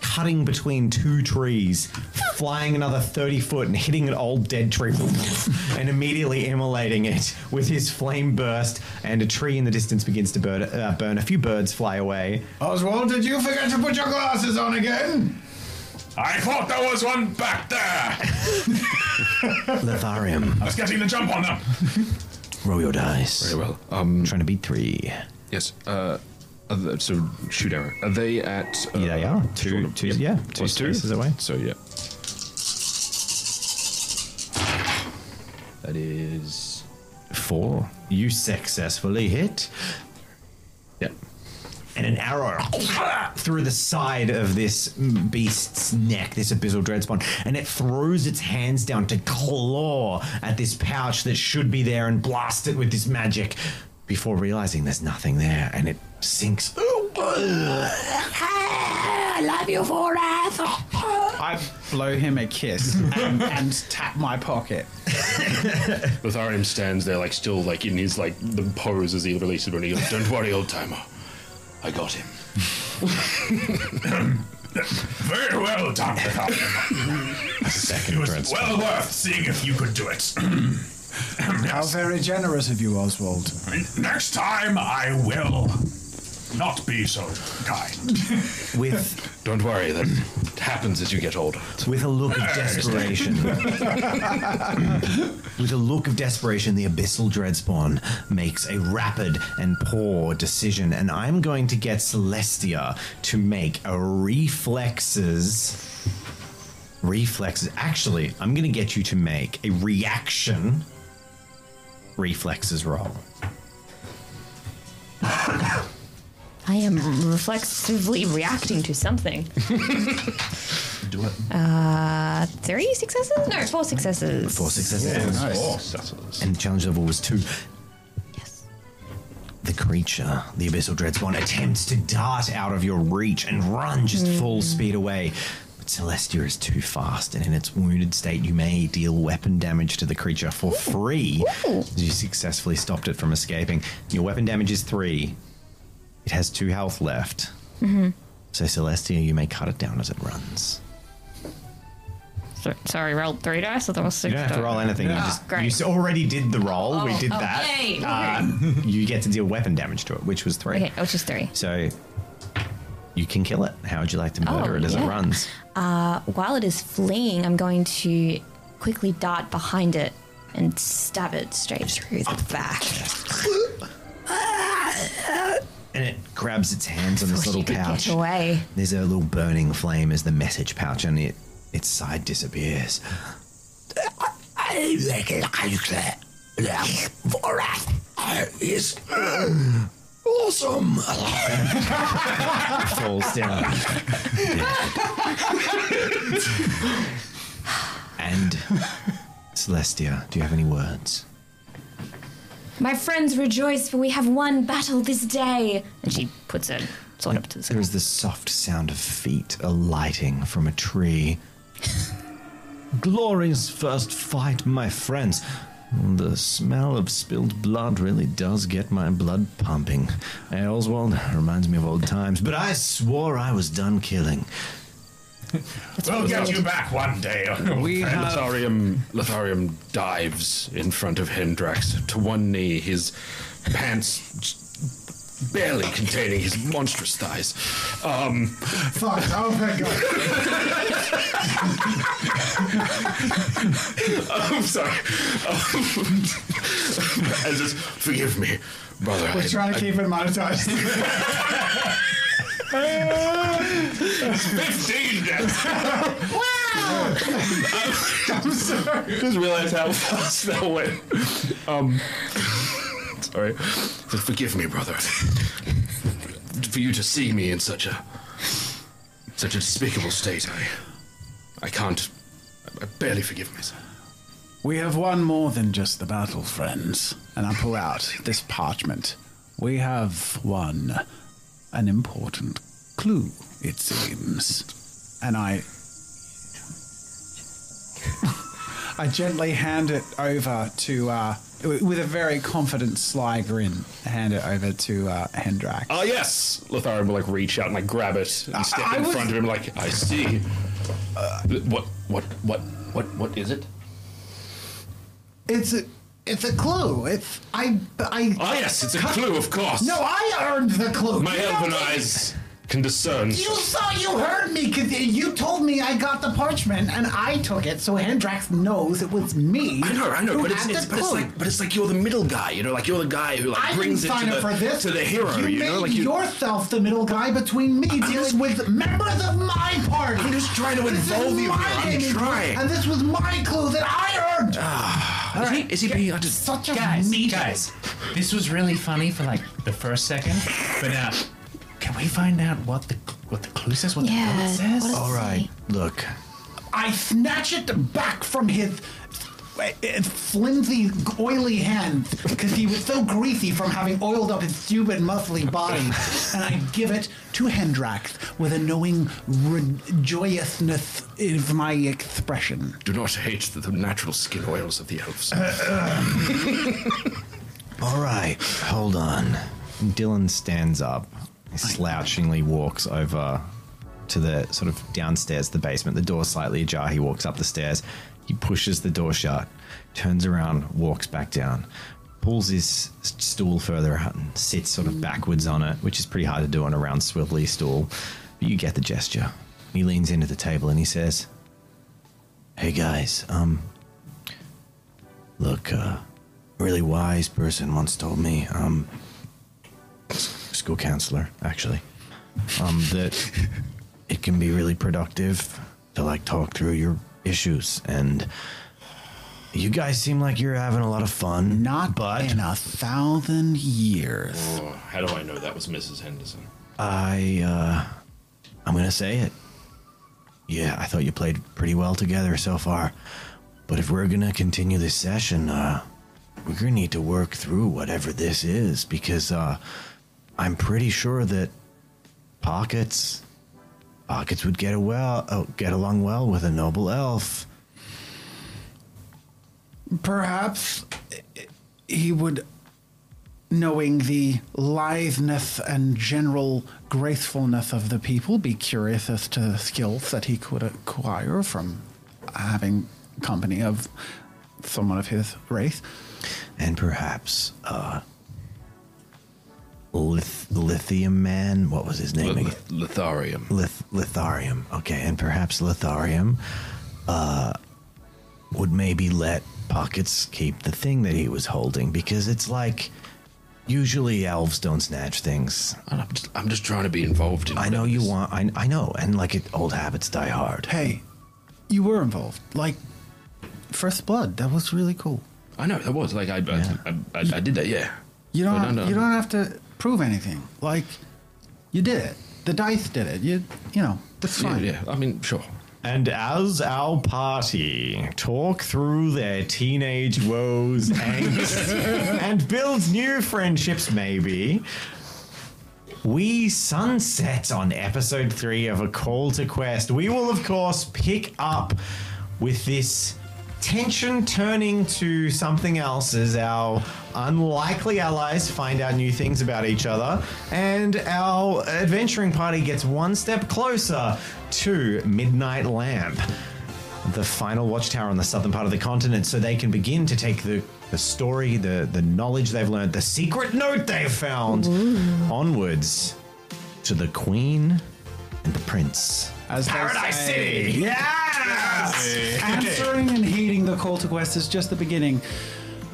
cutting between two trees, flying another 30 foot and hitting an old dead tree, and immediately immolating it with his flame burst, and a tree in the distance begins to burn. Uh, burn. A few birds fly away. Oswald, did you forget to put your glasses on again? I thought there was one back there. Lotharium, I was getting the jump on them. roll your dice. Very well. Um, Trying to beat three. yes. Uh, are the- so shoot arrow. Are they at? Uh, Yeah, they are. Two- two- yep, yeah, two plus two spaces away. So yeah. That is Four. You successfully hit. yeah. And an arrow through the side of this beast's neck, this abyssal dreadspawn, and it throws its hands down to claw at this pouch that should be there and blast it with this magic before realizing there's nothing there, and it sinks. I love you forever. I blow him a kiss and, and tap my pocket. Lotharium stands there, like still, like in his like the pose as he releases it, and he goes, "Don't worry, old timer, I got him." Very well done, It Second was well worth seeing if you could do it. How very generous of you, Oswald. Next time, I will. Not be so kind. With Don't worry, that happens as you get older. with a look of desperation. with a look of desperation, the abyssal dreadspawn makes a rapid and poor decision, and I'm going to get Celestia to make a reflexes. Reflexes. Actually, I'm going to get you to make a reaction reflexes roll. I am reflexively reacting to something. Do it. Uh, three successes? No, four successes. Four successes. Nice. And challenge level was two. Yes. The creature, the abyssal dreadspawn, attempts to dart out of your reach and run just full speed away. But Celestia is too fast, and in its wounded state, you may deal weapon damage to the creature for free. as You successfully stopped it from escaping. Your weapon damage is three. It has two health left. So, Celestia, you may cut it down as it runs. So, sorry, rolled three dice. I thought it was You don't have to roll anything. You Ah, just great. you s- already did the roll. we Oh, did oh, that. yay, okay. Uh, you get to deal weapon damage to it, which was three. Okay, which is three. So you can kill it. How would you like to murder Oh, it as yeah. it runs? Uh, while it is fleeing, I'm going to quickly dart behind it and stab it straight through the back. And it grabs its hands on this little pouch. Get away. There's a little burning flame as the message pouch on it. Its side disappears. I recognize that Vorath is awesome. Falls down. and Celestia, do you have any words? My friends rejoice, for we have won battle this day. And she puts her sword up to the sky. There is the soft sound of feet alighting from a tree. Glorious first fight, my friends. The smell of spilled blood really does get my blood pumping. Hey, Oswald, reminds me of old times, but I swore I was done killing. We'll get you back one day. We Lotharium, Lotharium dives in front of Hendrax to one knee, his pants barely containing his monstrous thighs. Um, Fuck. Oh my god. I'm sorry. Um, and just forgive me, brother. We're I- trying to I- keep it monetized. 15 deaths. wow. I'm sorry. Just realized how fast that went. Um, sorry. So forgive me, brother. For you to see me in such a such a despicable state, I I can't. I barely forgive myself. We have won more than just the battle, friends. And I pull out this parchment. We have won an important clue, it seems. And I. I gently hand it over to, uh, with a very confident, sly grin, hand it over to uh, Hendrak. Oh yes, Lotharium will like reach out and like grab it and step I in was- front of him. Like I see. what? What? What? What? What is it? It's a, it's a clue. It's I, I. Oh yes, it's a clue, of course. No, I earned the clue. My You don't- eyes can discern. You saw, you heard me, because you told me I got the parchment, and I took it, so Hendrax knows it was me. I know, I know, but it's, it's, but it's like but it's like you're the middle guy, you know, like you're the guy who like I brings didn't it to up the for this. to the hero, You, you, made know, like you. yourself the middle guy between me dealing with members of my party. I'm just trying to This is involve you my here. I'm gaming trying. clue, and this was my clue that I earned. Ah, is he, is he being just Such a Guys, meat. guys, this was really funny for like the first second, but now, can we find out what the what the clue says? What the Yeah. bullet says? what does it All right, say? look. I snatch it back from his uh, flimsy, oily hand because he was so greasy from having oiled up his stupid, muscly body, and I give it to Hendrax with a knowing re- joyousness of my expression. do not hate the, the natural skin oils of the elves. All right, hold on. Dylan stands up, he slouchingly walks over to the sort of downstairs, the basement. The door slightly ajar. He walks up the stairs. He pushes the door shut, turns around, walks back down, pulls his stool further out and sits sort of backwards on it, which is pretty hard to do on a round swivelly stool. But you get the gesture. He leans into the table and he says, "Hey guys, um, look, uh, really wise person once told me, um, school counselor actually, um, that it can be really productive to like talk through your issues and." You guys seem like you're having a lot of fun. Not but in a thousand years. Oh, how do I know that was Mrs. Henderson? I, uh, I'm gonna say it. Yeah, I thought you played pretty well together so far. But if we're gonna continue this session, uh, we're gonna need to work through whatever this is because, uh, I'm pretty sure that Pockets, Pockets would get a well, oh, get along well with a noble elf. Perhaps he would, knowing the litheness and general gracefulness of the people, be curious as to the skills that he could acquire from having company of someone of his race. And perhaps, uh, Lith- Lithium Man, what was his name again? Lith- Litharium. Lith- Litharium. Okay, and perhaps Litharium uh, would maybe let Pockets keep the thing that he was holding because it's like usually elves don't snatch things. I'm just, I'm just trying to be involved in. I know you want. I, I know, and like it, old habits die hard. Hey, you were involved. Like, First Blood, that was really cool. I know that was like I, I, I, I, I did that. Yeah. You don't, But have, no, no. you don't have to prove anything. Like, you did it. The dice did it. You, you know, it's Yeah, fine. yeah. I mean, sure. And as our party talk through their teenage woes, angst, and build new friendships, maybe, we sunset on episode three of A Call to Quest. We will, of course, pick up with this tension turning to something else as our unlikely allies find out new things about each other, and our adventuring party gets one step closer to Midnight Lamp, the final watchtower on the southern part of the continent, so they can begin to take the, the story, the, the knowledge they've learned, the secret note they've found onwards to the Queen and the Prince. As they Paradise say. City! Yes! Answering and heeding the call to quest is just the beginning.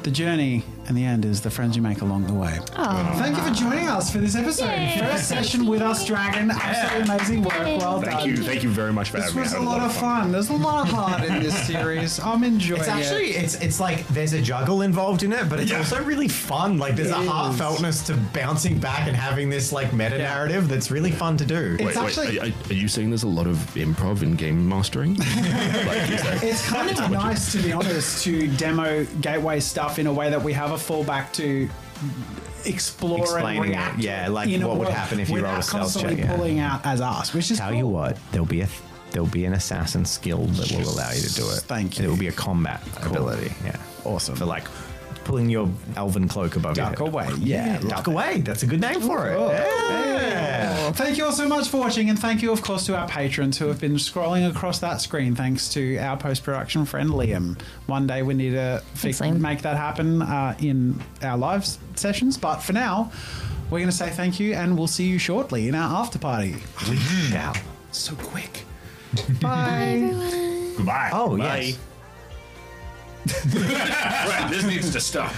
The journey and the end is the friends you make along the way. Thank you for joining us for this episode. Yay. First session with us, Dragon. Absolutely amazing work. Well done. Thank you. Thank you very much for This having me. was a had lot of fun. There's a lot of heart in this series. I'm enjoying it. It's it. actually it's it's like there's a juggle involved in it, but it's Yeah. also really fun. Like there's It a is. heartfeltness to bouncing back and having this like meta narrative that's really fun to do. It's Wait, actually- are, are you saying there's a lot of improv in game mastering? like, It's kind of nice, to be honest, to demo gateway stuff in a way that we have a fallback to explore Explaining and it, yeah, like what would happen if you rolled a stealth check, yeah. pulling out as us, which is Tell cool. you what, there'll be a there'll be an assassin skill that will allow you to do it. Thank And it will be a combat ability. Yeah, Awesome. For like pulling your elven cloak above Duck your head. away. Yeah, love duck it. away. That's a good name for it. Cool. Yeah. Thank you all so much for watching, and thank you, of course, to our patrons who have been scrolling across that screen. Thanks to our post production friend Liam. One day we need to fix, Thanks, make that happen uh, in our live sessions, but for now, we're going to say thank you, and we'll see you shortly in our after party. We. So quick. Bye. goodbye. Oh Bye. yes. right, this needs to stop.